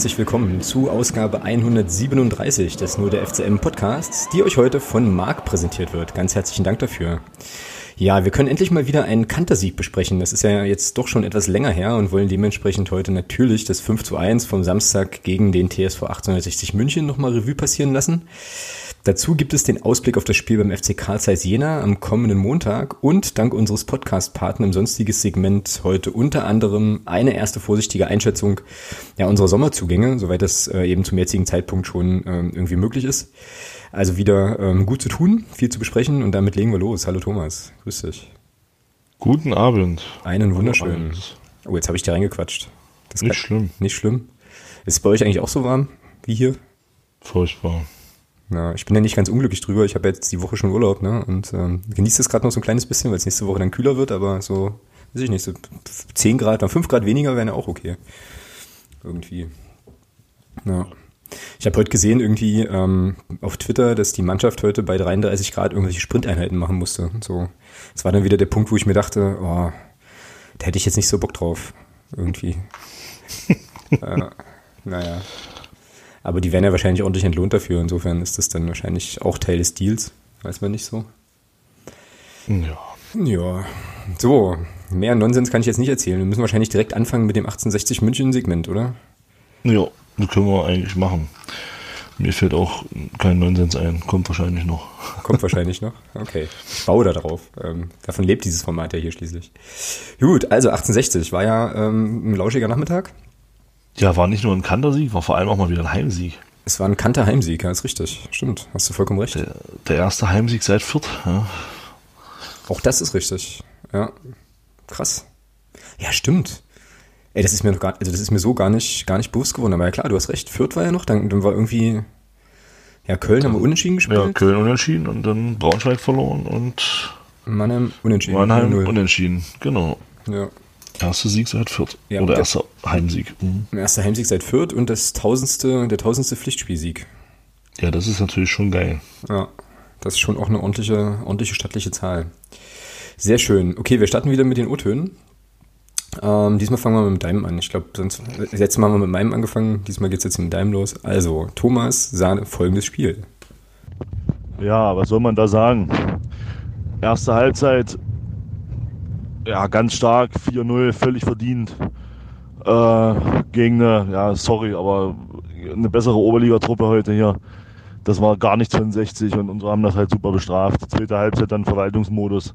herzlich willkommen zu Ausgabe 137 des Nur der FCM Podcasts, die euch heute von Marc präsentiert wird. Ganz herzlichen Dank dafür. Ja, wir können endlich mal wieder einen Kantersieg besprechen. Das ist ja jetzt doch schon etwas länger her und wollen dementsprechend heute natürlich das 5 zu 1 vom Samstag gegen den TSV 1860 München nochmal Revue passieren lassen. Dazu gibt es den Ausblick auf das Spiel beim FC Karl Zeiss Jena am kommenden Montag und dank unseres Podcast-Partners im sonstiges Segment heute unter anderem eine erste vorsichtige Einschätzung ja, unserer Sommerzugänge, soweit das äh, eben zum jetzigen Zeitpunkt schon ähm, irgendwie möglich ist. Also wieder ähm, gut zu tun, viel zu besprechen und damit legen wir los. Hallo Thomas, grüß dich. Guten Abend. Einen wunderschönen. Oh, jetzt habe ich dir reingequatscht. Das nicht schlimm. Nicht schlimm. Ist es bei euch eigentlich auch so warm wie hier? Furchtbar. Ja, ich bin ja nicht ganz unglücklich drüber. Ich habe jetzt die Woche schon Urlaub, ne? Und ähm, genieße es gerade noch so ein kleines bisschen, weil es nächste Woche dann kühler wird, aber so, weiß ich nicht, so 10 Grad, dann 5 Grad weniger wären ja auch okay. Irgendwie. Ja. Ich habe heute gesehen, irgendwie ähm, auf Twitter, dass die Mannschaft heute bei 33 Grad irgendwelche Sprinteinheiten machen musste. So, das war dann wieder der Punkt, wo ich mir dachte, oh, da hätte ich jetzt nicht so Bock drauf. Irgendwie. äh, naja. Aber die werden ja wahrscheinlich ordentlich entlohnt dafür. Insofern ist das dann wahrscheinlich auch Teil des Deals. Weiß man nicht so. Ja. Ja. So, mehr Nonsens kann ich jetzt nicht erzählen. Wir müssen wahrscheinlich direkt anfangen mit dem 1860 München-Segment, oder? Ja, das können wir eigentlich machen. Mir fällt auch kein Nonsens ein. Kommt wahrscheinlich noch. Kommt wahrscheinlich noch? Okay. Ich baue da drauf. Ähm, davon lebt dieses Format ja hier schließlich. Gut, also 1860 war ja ähm, ein lauschiger Nachmittag. Ja, war nicht nur ein Kantersieg, war vor allem auch mal wieder ein Heimsieg. Es war ein Kanter Heimsieg, ja, ist richtig. Stimmt, hast du vollkommen recht. Der, der erste Heimsieg seit Fürth. Ja. Auch das ist richtig. Ja. Krass. Ja, stimmt. Ey, das ist mir noch gar, also das ist mir so gar nicht, gar nicht bewusst geworden. Aber ja klar, du hast recht. Fürth war ja noch, dann, dann war irgendwie, ja, Köln haben wir unentschieden gespielt. Ja, Köln unentschieden und dann Braunschweig verloren und Mannheim unentschieden. Mannheim unentschieden, genau. Ja. Erster Sieg seit Fürth. Ja, Oder erster Heimsieg. Mhm. Erster Heimsieg seit Fürth und das tausendste, der tausendste Pflichtspielsieg. Ja, das ist natürlich schon geil. Ja, das ist schon auch eine ordentliche, ordentliche stattliche Zahl. Sehr schön. Okay, wir starten wieder mit den O-Tönen. Ähm, diesmal fangen wir mit deinem an. Ich glaube, sonst letztes Mal haben wir mit meinem angefangen. Diesmal geht es jetzt mit deinem los. Also, Thomas sah folgendes Spiel. Ja, was soll man da sagen? Erste Halbzeit ja, ganz stark, 4-0, völlig verdient. Äh, gegen eine, ja, sorry, aber eine bessere Oberligatruppe heute hier. Das war gar nichts von 60 und unsere haben das halt super bestraft. Zweite Halbzeit dann Verwaltungsmodus.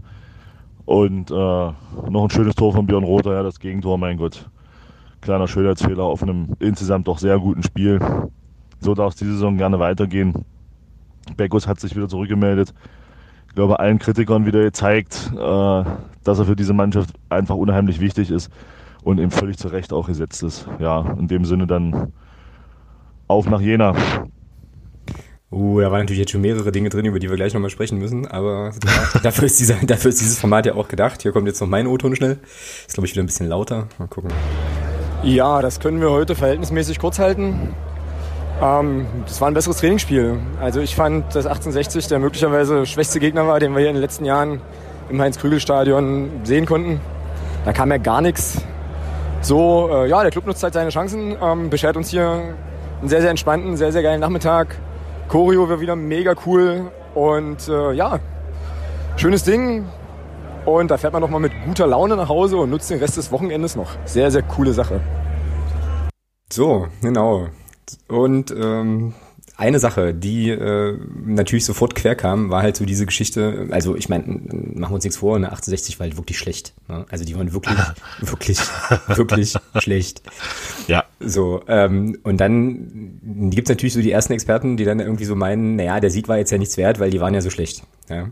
Und äh, noch ein schönes Tor von Björn Rother, ja, das Gegentor, mein Gott. Kleiner Schönheitsfehler auf einem insgesamt doch sehr guten Spiel. So darf es die Saison gerne weitergehen. Beckus hat sich wieder zurückgemeldet ich glaube, allen Kritikern wieder gezeigt, äh, dass er für diese Mannschaft einfach unheimlich wichtig ist und eben völlig zu Recht auch gesetzt ist. Ja, in dem Sinne dann auf nach Jena. Uh, da waren natürlich jetzt schon mehrere Dinge drin, über die wir gleich nochmal sprechen müssen, aber dafür, ist dieser, dafür ist dieses Format ja auch gedacht. Hier kommt jetzt noch mein O-Ton schnell. Ist, glaube ich, wieder ein bisschen lauter. Mal gucken. Ja, das können wir heute verhältnismäßig kurz halten. Ähm, das war ein besseres Trainingsspiel. Also ich fand, dass 1860 der möglicherweise schwächste Gegner war, den wir hier in den letzten Jahren im Heinz-Krügel-Stadion sehen konnten. Da kam ja gar nichts. So, äh, ja, der Club nutzt halt seine Chancen, ähm, beschert uns hier einen sehr, sehr entspannten, sehr, sehr geilen Nachmittag. Choreo war wieder mega cool und äh, ja, schönes Ding. Und da fährt man nochmal mit guter Laune nach Hause und nutzt den Rest des Wochenendes noch. Sehr, sehr coole Sache. So, genau. Und ähm, eine Sache, die äh, natürlich sofort quer kam, war halt so diese Geschichte, also ich meine, machen wir uns nichts vor, eine 68 war halt wirklich schlecht. Ne? Also die waren wirklich, wirklich, wirklich schlecht. Ja. So, ähm, und dann gibt's natürlich so die ersten Experten, die dann irgendwie so meinen, naja, der Sieg war jetzt ja nichts wert, weil die waren ja so schlecht. Ja.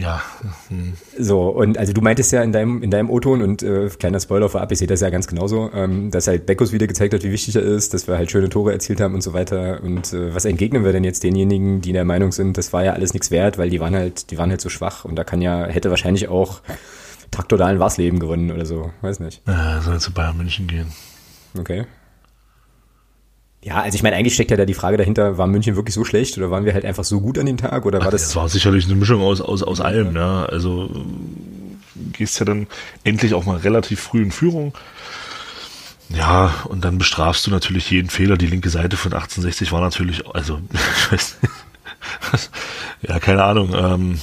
ja. Hm. So, und also du meintest ja in deinem, in deinem O-Ton und äh, kleiner Spoiler vorab, ich sehe das ja ganz genauso, ähm, dass halt Beckus wieder gezeigt hat, wie wichtig er ist, dass wir halt schöne Tore erzielt haben und so weiter. Und äh, was entgegnen wir denn jetzt denjenigen, die der Meinung sind, das war ja alles nichts wert, weil die waren halt, die waren halt so schwach und da kann ja, hätte wahrscheinlich auch Traktoralen Warsleben gewonnen oder so, weiß nicht. Ja, soll zu Bayern München gehen. Okay. Ja, also ich meine, eigentlich steckt ja da die Frage dahinter, war München wirklich so schlecht oder waren wir halt einfach so gut an dem Tag oder war Ach, das? Das war sicherlich eine Mischung aus, aus, aus allem, ja. Also gehst ja dann endlich auch mal relativ früh in Führung. Ja, und dann bestrafst du natürlich jeden Fehler. Die linke Seite von 1860 war natürlich, also, ich weiß nicht, ja, keine Ahnung, ähm,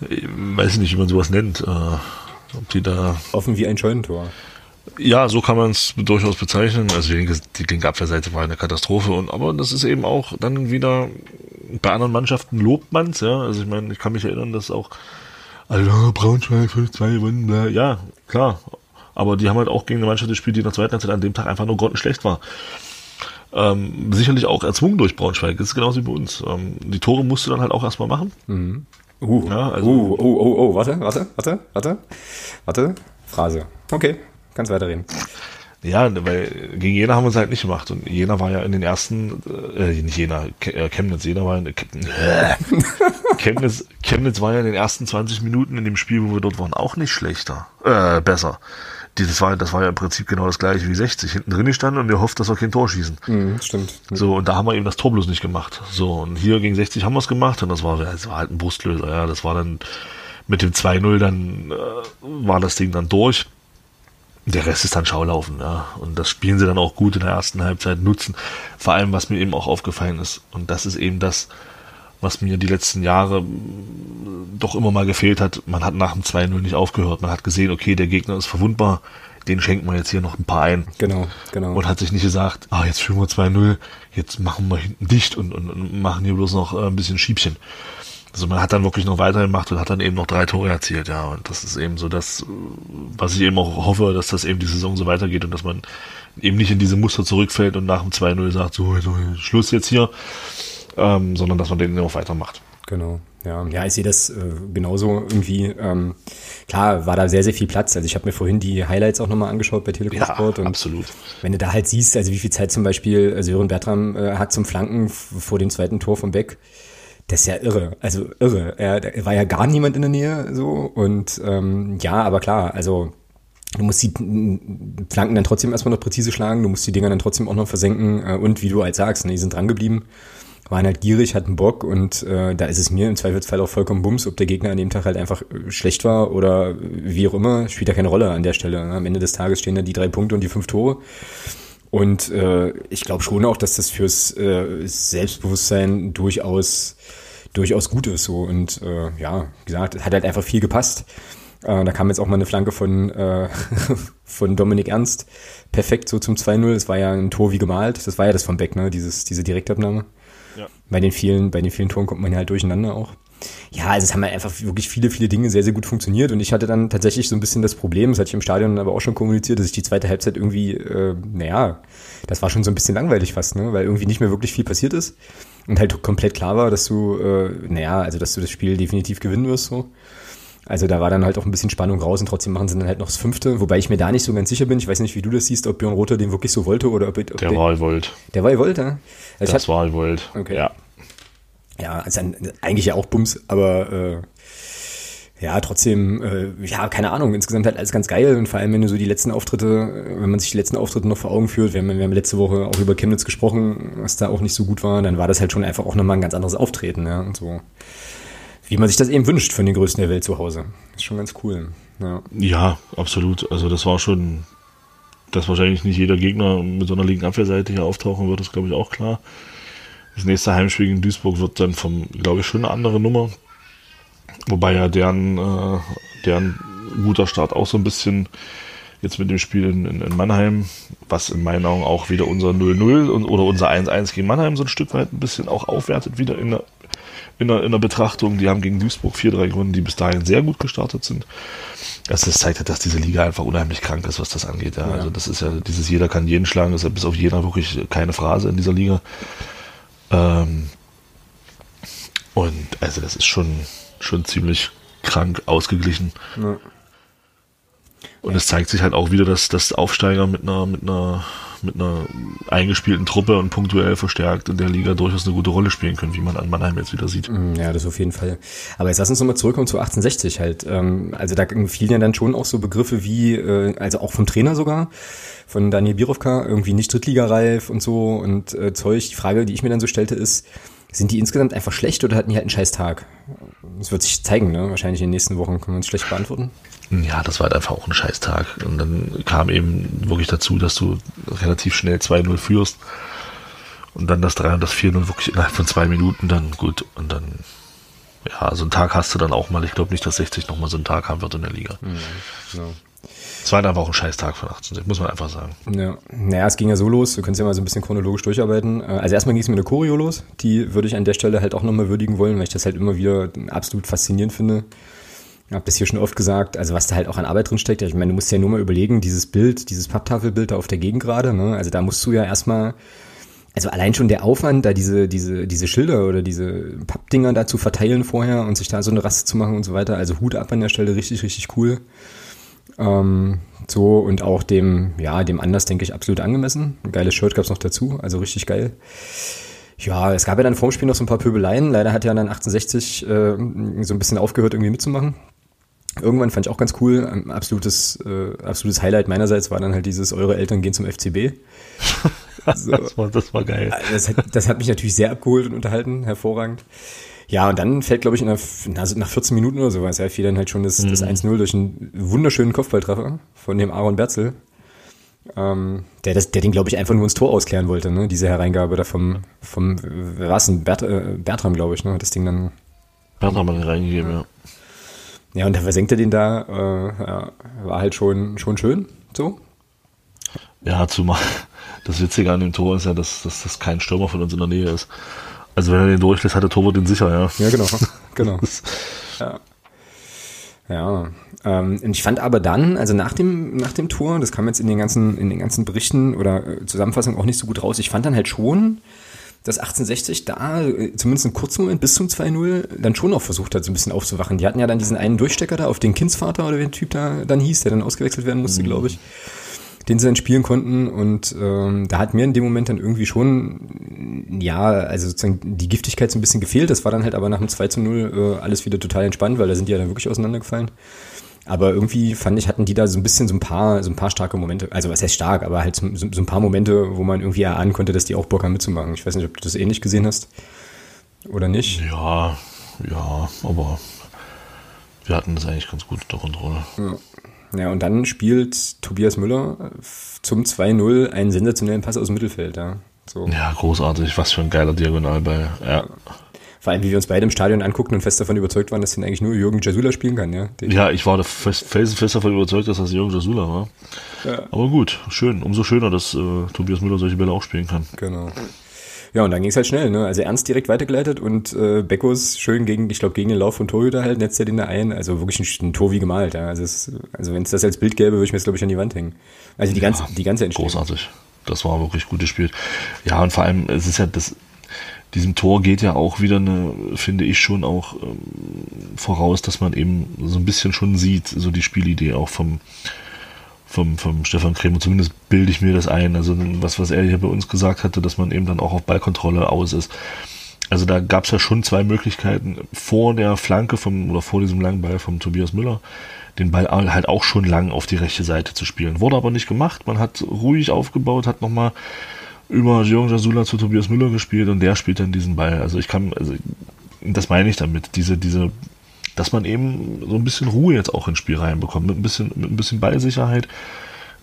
weiß nicht, wie man sowas nennt, äh, ob die da... Offen wie ein Scheunentor. Ja, so kann man es durchaus bezeichnen. Also die linke, die linke Abwehrseite war eine Katastrophe. Und aber das ist eben auch dann wieder bei anderen Mannschaften lobt man es, ja. Also ich meine, ich kann mich erinnern, dass auch also Braunschweig 5-2 gewonnen, ja, klar. Aber die haben halt auch gegen eine Mannschaft gespielt, die in der zweiten Halbzeit an dem Tag einfach nur grottenschlecht war. Ähm, sicherlich auch erzwungen durch Braunschweig. Das ist genauso wie bei uns. Ähm, die Tore musst du dann halt auch erstmal machen. Mhm. Uh, ja, also, uh, oh, oh, oh, warte, warte, warte, warte, warte, Phrase. Okay, kannst weiterreden. Ja, weil gegen Jena haben wir es halt nicht gemacht. Und Jena war ja in den ersten, äh, nicht Jena, äh, Chemnitz, Jena war in, äh, Chemnitz, Chemnitz war ja in den ersten 20 Minuten in dem Spiel, wo wir dort waren, auch nicht schlechter, äh, besser. Das war, das war ja im Prinzip genau das gleiche wie 60. Hinten drin standen und wir hofft, dass wir kein Tor schießen. Mhm, stimmt. So, und da haben wir eben das Tor bloß nicht gemacht. So, und hier gegen 60 haben wir es gemacht und das war, das war halt ein Brustlöser, ja. Das war dann mit dem 2-0 dann, äh, war das Ding dann durch. Der Rest ist dann Schaulaufen, ja. Und das spielen sie dann auch gut in der ersten Halbzeit, nutzen. Vor allem, was mir eben auch aufgefallen ist. Und das ist eben das, was mir die letzten Jahre doch immer mal gefehlt hat. Man hat nach dem 2-0 nicht aufgehört. Man hat gesehen, okay, der Gegner ist verwundbar. Den schenkt man jetzt hier noch ein paar ein. Genau, genau. Und hat sich nicht gesagt, ah, jetzt führen wir 2-0, jetzt machen wir hinten dicht und, und, und machen hier bloß noch äh, ein bisschen Schiebchen. Also man hat dann wirklich noch weitergemacht und hat dann eben noch drei Tore erzielt, ja. Und das ist eben so das, was ich eben auch hoffe, dass das eben die Saison so weitergeht und dass man eben nicht in diese Muster zurückfällt und nach dem 2-0 sagt, so, so, Schluss jetzt hier, ähm, sondern dass man den auch weitermacht. Genau. Ja, ja, ich sehe das äh, genauso irgendwie. Ähm, klar, war da sehr, sehr viel Platz. Also ich habe mir vorhin die Highlights auch nochmal angeschaut bei Telekom Sport. Ja, absolut. Wenn du da halt siehst, also wie viel Zeit zum Beispiel Sören Bertram äh, hat zum Flanken vor dem zweiten Tor von Beck, das ist ja irre, also irre. Er, da war ja gar niemand in der Nähe so und ähm, ja, aber klar, also du musst die Flanken dann trotzdem erstmal noch präzise schlagen, du musst die Dinger dann trotzdem auch noch versenken äh, und wie du halt sagst, ne, die sind dran geblieben, waren halt gierig, hatten Bock und äh, da ist es mir im Zweifelsfall auch vollkommen bums, ob der Gegner an dem Tag halt einfach äh, schlecht war oder wie auch immer, spielt ja keine Rolle an der Stelle. Ne? Am Ende des Tages stehen da die drei Punkte und die fünf Tore. Und äh, ich glaube schon auch, dass das fürs äh, Selbstbewusstsein durchaus durchaus gut ist. So. Und äh, ja, wie gesagt, es hat halt einfach viel gepasst. Äh, da kam jetzt auch mal eine Flanke von, äh, von Dominik Ernst. Perfekt so zum 2-0. Es war ja ein Tor wie gemalt. Das war ja das von Beck, ne? Dieses, diese Direktabnahme. Ja. Bei den vielen, bei den vielen Toren kommt man ja halt durcheinander auch. Ja, also es haben halt einfach wirklich viele, viele Dinge sehr, sehr gut funktioniert und ich hatte dann tatsächlich so ein bisschen das Problem, das hatte ich im Stadion aber auch schon kommuniziert, dass ich die zweite Halbzeit irgendwie, äh, naja, das war schon so ein bisschen langweilig fast, ne, weil irgendwie nicht mehr wirklich viel passiert ist und halt komplett klar war, dass du, äh, naja, also dass du das Spiel definitiv gewinnen wirst, so. Also da war dann halt auch ein bisschen Spannung raus und trotzdem machen sie dann halt noch das fünfte, wobei ich mir da nicht so ganz sicher bin. Ich weiß nicht, wie du das siehst, ob Björn Rother den wirklich so wollte oder ob, ob der war wollt. Der war wollt, ja? Also das war wollt. Okay. Ja. Ja, also eigentlich ja auch Bums, aber äh, ja, trotzdem, äh, ja, keine Ahnung, insgesamt halt alles ganz geil und vor allem, wenn du so die letzten Auftritte, wenn man sich die letzten Auftritte noch vor Augen führt, wir haben, wir haben letzte Woche auch über Chemnitz gesprochen, was da auch nicht so gut war, dann war das halt schon einfach auch nochmal ein ganz anderes Auftreten, ja, und so. Wie man sich das eben wünscht von den Größten der Welt zu Hause. ist schon ganz cool. Ja, ja absolut. Also das war schon, dass wahrscheinlich nicht jeder Gegner mit so einer linken Abwehrseite hier auftauchen wird, ist glaube ich auch klar. Das nächste Heimspiel gegen Duisburg wird dann vom, glaube ich, schon eine andere Nummer. Wobei ja deren, äh, deren guter Start auch so ein bisschen jetzt mit dem Spiel in, in, in Mannheim, was in meinen Augen auch wieder unser 0-0 oder unser 1-1 gegen Mannheim so ein Stück weit ein bisschen auch aufwertet wieder in der, in der, in der Betrachtung. Die haben gegen Duisburg 4-3 gewonnen, die bis dahin sehr gut gestartet sind. Also das zeigt halt, dass diese Liga einfach unheimlich krank ist, was das angeht. Ja. ja. Also das ist ja dieses jeder kann jeden schlagen, das ist ja bis auf jeder wirklich keine Phrase in dieser Liga. Ähm, und also das ist schon, schon ziemlich krank ausgeglichen. Ja. Und es zeigt sich halt auch wieder, dass, dass Aufsteiger mit einer, mit einer, mit einer eingespielten Truppe und punktuell verstärkt in der Liga durchaus eine gute Rolle spielen können, wie man an Mannheim jetzt wieder sieht. Mm, ja, das auf jeden Fall. Aber jetzt lass uns nochmal zurückkommen zu 1860 halt. Ähm, also da fielen ja dann schon auch so Begriffe wie, äh, also auch vom Trainer sogar, von Daniel Birovka, irgendwie nicht Drittligareif und so und äh, Zeug. Die Frage, die ich mir dann so stellte, ist, sind die insgesamt einfach schlecht oder hatten die halt einen scheiß Tag? Das wird sich zeigen, ne? Wahrscheinlich in den nächsten Wochen können wir uns schlecht beantworten. Ja, das war halt einfach auch ein Scheißtag. Und dann kam eben wirklich dazu, dass du relativ schnell 2-0 führst. Und dann das 3 und das 4-0 wirklich innerhalb von zwei Minuten dann gut. Und dann, ja, so einen Tag hast du dann auch mal. Ich glaube nicht, dass 60 nochmal so einen Tag haben wird in der Liga. Mhm, genau. Es war einfach auch ein Scheißtag von 18, muss man einfach sagen. Ja. Naja, es ging ja so los, wir können es ja mal so ein bisschen chronologisch durcharbeiten. Äh, also erstmal ging es mit der Choreo los, die würde ich an der Stelle halt auch nochmal würdigen wollen, weil ich das halt immer wieder absolut faszinierend finde. Ich habe das hier schon oft gesagt, also was da halt auch an Arbeit drin steckt. Ich meine, du musst ja nur mal überlegen, dieses Bild, dieses Papptafelbild da auf der Gegend gerade, ne? also da musst du ja erstmal, also allein schon der Aufwand, da diese, diese, diese Schilder oder diese Pappdinger da zu verteilen vorher und sich da so eine Rasse zu machen und so weiter. Also Hut ab an der Stelle, richtig, richtig cool. Ähm, so und auch dem, ja, dem Anlass, denke ich, absolut angemessen. Ein geiles Shirt gab es noch dazu, also richtig geil. Ja, es gab ja dann vorm Spiel noch so ein paar Pöbeleien. Leider hat ja dann 1860 äh, so ein bisschen aufgehört, irgendwie mitzumachen. Irgendwann fand ich auch ganz cool. Ein absolutes, äh, absolutes Highlight meinerseits war dann halt dieses, eure Eltern gehen zum FCB. so. das, war, das war geil. Das hat, das hat mich natürlich sehr abgeholt und unterhalten, hervorragend. Ja, und dann fällt, glaube ich, der, also nach 14 Minuten oder sowas, ja, fiel dann halt schon das, mhm. das 1-0 durch einen wunderschönen Kopfballtreffer von dem Aaron Berzel. Ähm, der, das, der den, glaube ich, einfach nur ins Tor ausklären wollte, ne? Diese Hereingabe da vom, vom war's denn? Bert, äh, Bertram, glaube ich, ne? Das Ding dann. Bertram hat ihn reingegeben, ja. Ja, und da versenkt er den da, äh, ja, war halt schon, schon schön, so. Ja, zumal das Witzige an dem Tor ist ja, dass, dass das kein Stürmer von uns in der Nähe ist. Also wenn er den durchlässt, hat der Torwart den sicher, ja. Ja, genau. genau. ja. Ja, ähm, und ich fand aber dann, also nach dem, nach dem Tor, das kam jetzt in den ganzen, in den ganzen Berichten oder äh, Zusammenfassungen auch nicht so gut raus, ich fand dann halt schon, dass 1860 da, äh, zumindest einen kurzen Moment bis zum 2-0, dann schon noch versucht hat, so ein bisschen aufzuwachen. Die hatten ja dann diesen einen Durchstecker da auf den Kindsvater oder wie der Typ da dann hieß, der dann ausgewechselt werden musste, mhm. glaube ich den sie dann spielen konnten. Und ähm, da hat mir in dem Moment dann irgendwie schon, ja, also sozusagen die Giftigkeit so ein bisschen gefehlt. Das war dann halt aber nach dem 2 zu 0 äh, alles wieder total entspannt, weil da sind die ja dann wirklich auseinandergefallen. Aber irgendwie fand ich, hatten die da so ein bisschen so ein paar, so ein paar starke Momente. Also was heißt stark, aber halt so, so ein paar Momente, wo man irgendwie erahnen konnte, dass die auch Bock haben mitzumachen. Ich weiß nicht, ob du das ähnlich gesehen hast oder nicht. Ja, ja, aber wir hatten das eigentlich ganz gut unter Kontrolle. Ja. Ja, und dann spielt Tobias Müller zum 2-0 einen sensationellen Pass aus dem Mittelfeld. Ja, so. ja großartig. Was für ein geiler Diagonalball. Ja. Vor allem, wie wir uns beide im Stadion anguckten und fest davon überzeugt waren, dass den eigentlich nur Jürgen Jasula spielen kann. Ja, Den ja ich war felsenfest davon überzeugt, dass das Jürgen Jasula war. Ja. Aber gut, schön. Umso schöner, dass äh, Tobias Müller solche Bälle auch spielen kann. Genau. Ja, und dann ging es halt schnell, ne? Also Ernst direkt weitergeleitet und äh, Beckos schön gegen, ich glaube, gegen den Lauf von Torhüter halt, netzt er den da ein. Also wirklich ein, ein Tor wie gemalt, ja. Also, es, also wenn es das als Bild gäbe, würde ich mir das, glaube ich, an die Wand hängen. Also die ganze, ja, die ganze Entstehung. Großartig. Das war wirklich gut gespielt. Ja, und vor allem, es ist ja das, diesem Tor geht ja auch wieder eine, finde ich schon auch ähm, voraus, dass man eben so ein bisschen schon sieht, so die Spielidee auch vom, vom, vom Stefan Krämer, zumindest bilde ich mir das ein. Also was, was er hier bei uns gesagt hatte, dass man eben dann auch auf Ballkontrolle aus ist. Also da gab es ja schon zwei Möglichkeiten vor der Flanke vom oder vor diesem langen Ball vom Tobias Müller, den Ball halt auch schon lang auf die rechte Seite zu spielen. Wurde aber nicht gemacht. Man hat ruhig aufgebaut, hat nochmal über Jürgen Jasula zu Tobias Müller gespielt und der spielt dann diesen Ball. Also ich kann, also das meine ich damit, diese, diese dass man eben so ein bisschen Ruhe jetzt auch ins Spiel reinbekommt, mit ein bisschen, mit ein bisschen Ballsicherheit.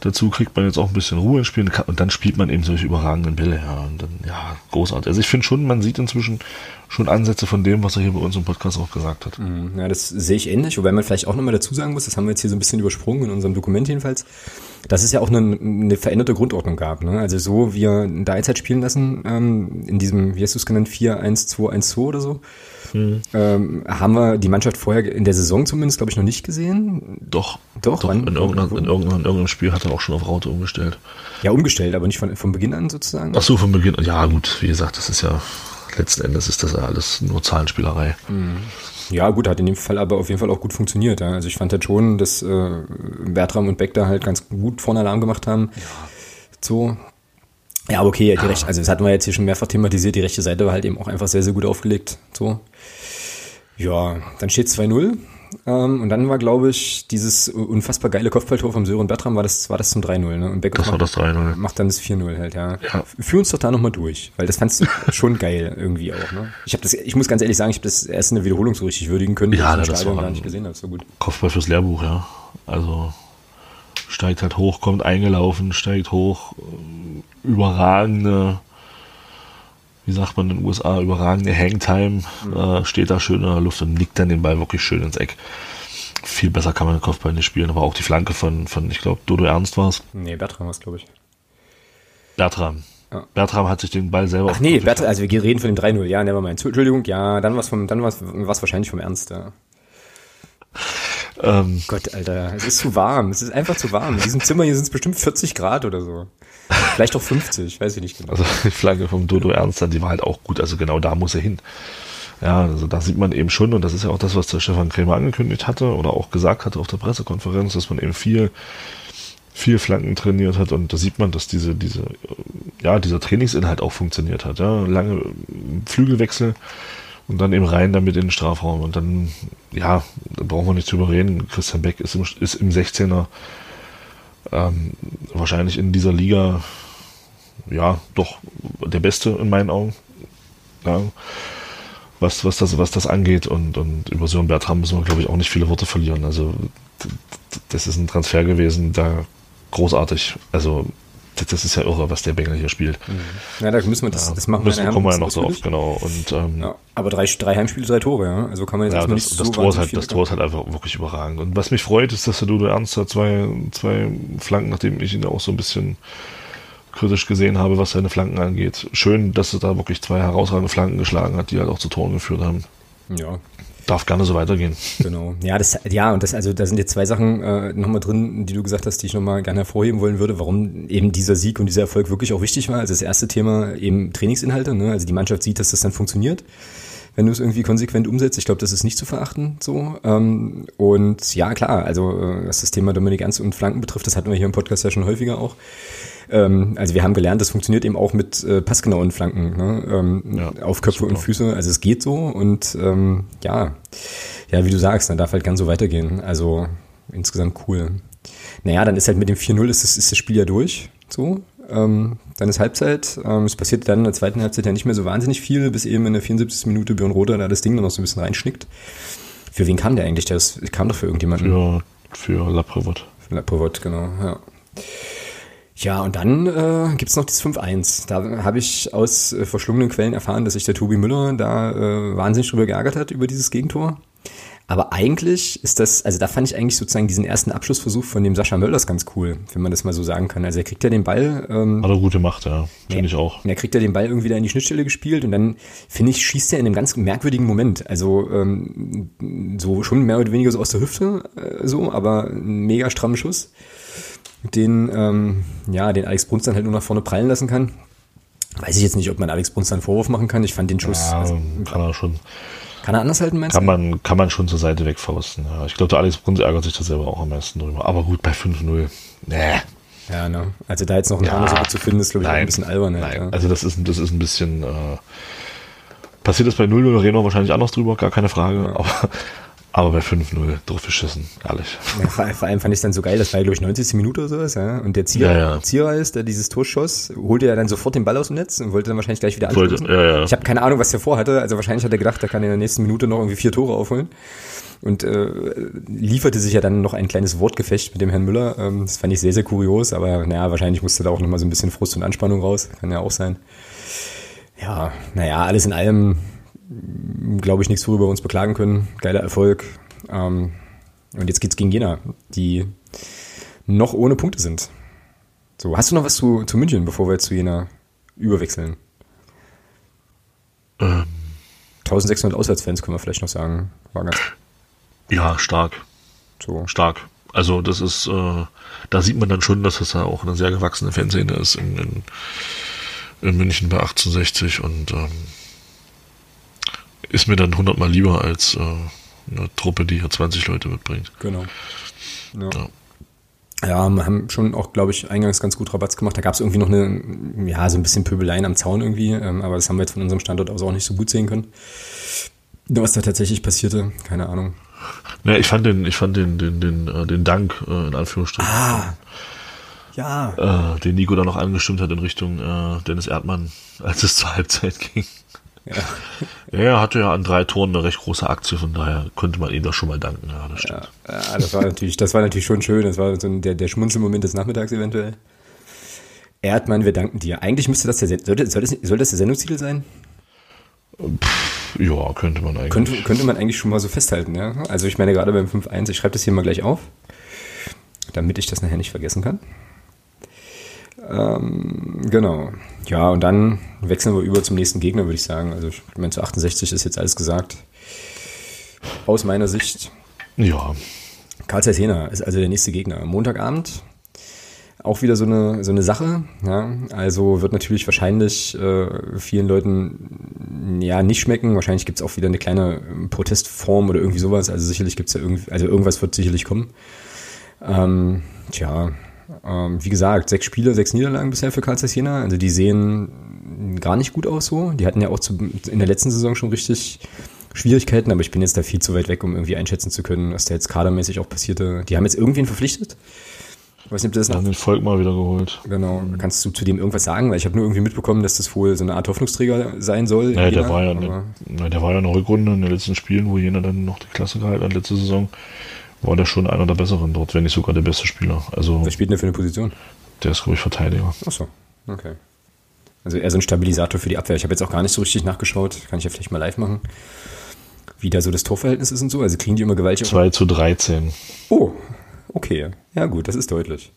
Dazu kriegt man jetzt auch ein bisschen Ruhe ins Spiel und dann spielt man eben solche überragenden Bälle. Ja, und dann, ja, großartig. Also ich finde schon, man sieht inzwischen schon Ansätze von dem, was er hier bei uns im Podcast auch gesagt hat. Mhm. Ja, das sehe ich ähnlich, wobei man vielleicht auch nochmal dazu sagen muss, das haben wir jetzt hier so ein bisschen übersprungen in unserem Dokument jedenfalls, dass es ja auch eine, eine veränderte Grundordnung gab. Ne? Also so, wie er da jetzt halt spielen lassen, ähm, in diesem, wie hast du es genannt, 4-1-2-1-2 oder so, Mhm. Ähm, haben wir die Mannschaft vorher in der Saison zumindest, glaube ich, noch nicht gesehen? Doch. Doch, Doch? In, irgendeiner, in, irgendeinem, in irgendeinem Spiel hat er auch schon auf Raute umgestellt. Ja, umgestellt, aber nicht von, von Beginn an sozusagen? Ach so, von Beginn an. Ja, gut, wie gesagt, das ist ja, letzten Endes ist das ja alles nur Zahlenspielerei. Mhm. Ja, gut, hat in dem Fall aber auf jeden Fall auch gut funktioniert. Ja. Also ich fand halt schon, dass äh, Bertram und Beck da halt ganz gut vorne Alarm gemacht haben. Ja. So, ja, aber okay, die rechte, also das hatten wir jetzt hier schon mehrfach thematisiert, die rechte Seite war halt eben auch einfach sehr, sehr gut aufgelegt. So. Ja, dann steht 2-0. Ähm, und dann war, glaube ich, dieses unfassbar geile Kopfballtor vom Sören Bertram, war das, war das zum 3-0, ne? Und Becker das war das 3-0. Macht dann das 4-0 halt, ja. ja. Führ uns doch da nochmal durch, weil das fandst du schon geil irgendwie auch, ne? Ich habe das, ich muss ganz ehrlich sagen, ich habe das erst in der Wiederholung so richtig würdigen können, ja, ich das Stadion gar nicht gesehen habe, so gut. Kopfball fürs Lehrbuch, ja. Also steigt halt hoch, kommt eingelaufen, steigt hoch, überragende, wie sagt man in den USA, überragende Hangtime, mhm. äh, steht da schön in der Luft und nickt dann den Ball wirklich schön ins Eck. Viel besser kann man den Kopfball nicht spielen, aber auch die Flanke von, von ich glaube, Dodo Ernst war es. Nee, Bertram war es, glaube ich. Bertram. Ja. Bertram hat sich den Ball selber. Ach nee, Bertram, also wir reden von dem 3-0, ja, never mind. Entschuldigung, ja, dann war es dann wahrscheinlich vom Ernst, ja. Ähm, Gott, Alter, es ist zu warm. Es ist einfach zu warm. In diesem Zimmer hier sind es bestimmt 40 Grad oder so. Vielleicht auch 50, weiß ich nicht genau. Also die Flagge vom Dodo Ernst, die war halt auch gut. Also genau da muss er hin. Ja, also da sieht man eben schon, und das ist ja auch das, was der Stefan Krämer angekündigt hatte oder auch gesagt hatte auf der Pressekonferenz, dass man eben viel, viel Flanken trainiert hat und da sieht man, dass diese, diese, ja, dieser Trainingsinhalt auch funktioniert hat. Ja, lange Flügelwechsel, und dann eben rein damit in den Strafraum. Und dann, ja, da brauchen wir nicht drüber reden. Christian Beck ist im, ist im 16er ähm, wahrscheinlich in dieser Liga, ja, doch der Beste in meinen Augen. Ja, was, was, das, was das angeht. Und, und über Sören Bertram müssen wir, glaube ich, auch nicht viele Worte verlieren. Also, das ist ein Transfer gewesen, da großartig. Also, das ist ja irre, was der Bengel hier spielt. Mhm. Ja, da müssen wir das, das machen müssen, wir kommen wir ja noch so oft, genau. Und, ähm, ja, aber drei, drei Heimspiele, drei Tore, ja. Also kann man jetzt ja, das, nicht das so Tor ist halt, Das Tor ist halt einfach wirklich überragend. Und was mich freut, ist, dass der Dudo Ernst hat zwei, zwei Flanken, nachdem ich ihn auch so ein bisschen kritisch gesehen habe, was seine Flanken angeht. Schön, dass er da wirklich zwei herausragende Flanken geschlagen hat, die halt auch zu Toren geführt haben. Ja, darf gerne so weitergehen. Genau. Ja, das, ja, und das, also da sind jetzt zwei Sachen äh, nochmal drin, die du gesagt hast, die ich nochmal gerne hervorheben wollen würde, warum eben dieser Sieg und dieser Erfolg wirklich auch wichtig war. Also das erste Thema eben Trainingsinhalte, ne? Also die Mannschaft sieht, dass das dann funktioniert wenn du es irgendwie konsequent umsetzt. Ich glaube, das ist nicht zu verachten so. Ähm, und ja, klar, also äh, was das Thema Dominik Ernst und Flanken betrifft, das hatten wir hier im Podcast ja schon häufiger auch. Ähm, also wir haben gelernt, das funktioniert eben auch mit äh, passgenauen Flanken ne? ähm, ja, auf Köpfe super. und Füße. Also es geht so und ähm, ja, ja, wie du sagst, dann darf halt ganz so weitergehen. Also insgesamt cool. Naja, dann ist halt mit dem 4-0 ist das, ist das Spiel ja durch. So. Ähm, dann ist Halbzeit. Ähm, es passiert dann in der zweiten Halbzeit ja nicht mehr so wahnsinnig viel, bis eben in der 74. Minute Björn Roder da das Ding noch so ein bisschen reinschnickt. Für wen kam der eigentlich? Der kam doch für irgendjemanden. Für, für Laprovot. Für Laprovot, genau, ja. Ja, und dann äh, gibt noch das 5-1. Da habe ich aus äh, verschlungenen Quellen erfahren, dass sich der Tobi Müller da äh, wahnsinnig drüber geärgert hat über dieses Gegentor. Aber eigentlich ist das, also da fand ich eigentlich sozusagen diesen ersten Abschlussversuch von dem Sascha Möllers ganz cool, wenn man das mal so sagen kann. Also er kriegt ja den Ball. Ähm, Hat er gute Macht, ja. Finde ich auch. Und er kriegt ja den Ball irgendwie da in die Schnittstelle gespielt und dann, finde ich, schießt er in einem ganz merkwürdigen Moment. Also ähm, so schon mehr oder weniger so aus der Hüfte, äh, so, aber ein mega strammen Schuss den, ähm, ja, den Alex Bruns dann halt nur nach vorne prallen lassen kann. Weiß ich jetzt nicht, ob man Alex Bruns dann einen Vorwurf machen kann. Ich fand den Schuss. Ja, also, kann er schon. Kann er anders halten, meinst kann du? Man, kann man schon zur Seite wegfausten. Ja. Ich glaube, der Alex Bruns ärgert sich da selber auch am meisten drüber. Aber gut, bei 5-0. Nee. Ja, ne? Also da jetzt noch ein ja, so zu finden, ist, glaube ich, nein, ein bisschen albern. Nein. Ja. Also das ist, das ist ein bisschen. Äh, passiert das bei 0-0 reden wir wahrscheinlich anders drüber, gar keine Frage. Ja. Aber aber bei 5-0 drauf geschissen, ehrlich. Ja, vor, vor, allem fand ich es dann so geil, das war, glaube ich, 90. Minute oder sowas, ja. Und der Zierer, ja, ja. Zierer ist, der dieses Tor schoss, holte ja dann sofort den Ball aus dem Netz und wollte dann wahrscheinlich gleich wieder. Ja, ja. Ich habe keine Ahnung, was er vorhatte. Also wahrscheinlich hat er gedacht, er kann in der nächsten Minute noch irgendwie vier Tore aufholen. Und äh, lieferte sich ja dann noch ein kleines Wortgefecht mit dem Herrn Müller. Ähm, das fand ich sehr, sehr kurios, aber naja, wahrscheinlich musste da auch nochmal so ein bisschen Frust und Anspannung raus. Kann ja auch sein. Ja, naja, alles in allem glaube ich, nichts, worüber wir uns beklagen können. Geiler Erfolg, ähm, und jetzt geht's gegen Jena, die noch ohne Punkte sind. So, hast du noch was zu, zu München, bevor wir jetzt zu Jena überwechseln? Ähm. 1600 Auswärtsfans können wir vielleicht noch sagen. War ganz ja, stark. So. Stark. Also das ist, äh, da sieht man dann schon, dass es da auch eine sehr gewachsene Fanszene ist in, in, in München bei 1860 und ähm, ist mir dann hundertmal lieber als äh, eine Truppe, die hier 20 Leute mitbringt. Genau. Ja. ja. Ja, haben schon auch, glaube ich, eingangs ganz gut Rabatz gemacht. Da gab es irgendwie noch eine, ja, so ein bisschen Pöbeleien am Zaun irgendwie, ähm, aber das haben wir jetzt von unserem Standort aus auch nicht so gut sehen können. Was da tatsächlich passierte, keine Ahnung. Ja, ich fand den, ich fand den, den, den, äh, den Dank, äh, in Anführungsstrichen. Ah. Ja. Äh, den Nico da noch angestimmt hat in Richtung äh, Dennis Erdmann, als es zur Halbzeit ging. Ja. er hatte ja an drei Toren eine recht große Aktie, von daher könnte man ihm doch schon mal danken. Ja, das stimmt. Ja, das war natürlich, das war natürlich schon schön. Das war so ein, der, der Schmunzelmoment des Nachmittags eventuell. Erdmann, wir danken dir. Eigentlich müsste das der, soll das, soll das der Sendungstitel sein? Pff, ja, könnte man eigentlich. Könnte, könnte man eigentlich schon mal so festhalten, ja. Also ich meine gerade beim 5-1, ich schreibe das hier mal gleich auf, damit ich das nachher nicht vergessen kann. Ähm, genau. Ja, und dann wechseln wir über zum nächsten Gegner, würde ich sagen. Also ich meine, zu 68 ist jetzt alles gesagt. Aus meiner Sicht. Ja. Karl Zeiss Jena ist also der nächste Gegner. Montagabend, auch wieder so eine, so eine Sache. Ja? Also wird natürlich wahrscheinlich äh, vielen Leuten ja nicht schmecken. Wahrscheinlich gibt es auch wieder eine kleine Protestform oder irgendwie sowas. Also sicherlich gibt es ja irgendwie, also irgendwas wird sicherlich kommen. Ähm, tja, ähm, wie gesagt, sechs Spiele, sechs Niederlagen bisher für Karl Zeiss Jena. Also die sehen gar nicht gut aus so. Die hatten ja auch zu, in der letzten Saison schon richtig Schwierigkeiten, aber ich bin jetzt da viel zu weit weg, um irgendwie einschätzen zu können, was da jetzt kadermäßig auch passierte. Die haben jetzt irgendwen verpflichtet. Ich weiß nicht, ob das noch. den Volk mal wieder geholt. Genau. Kannst du zu dem irgendwas sagen? Weil ich habe nur irgendwie mitbekommen, dass das wohl so eine Art Hoffnungsträger sein soll. Ja, der war ja, na, der war ja eine Rückrunde in den letzten Spielen, wo jener dann noch die Klasse gehalten hat, letzte Saison. War der schon einer der besseren dort, wenn nicht sogar der beste Spieler. Also, Was spielt denn der für eine Position? Der ist, glaube ich, Verteidiger. Ach so, okay. Also eher so ein Stabilisator für die Abwehr. Ich habe jetzt auch gar nicht so richtig nachgeschaut. Kann ich ja vielleicht mal live machen. Wie da so das Torverhältnis ist und so. Also kriegen die immer gewaltig. 2 zu 13. Oh, okay. Ja gut, das ist deutlich.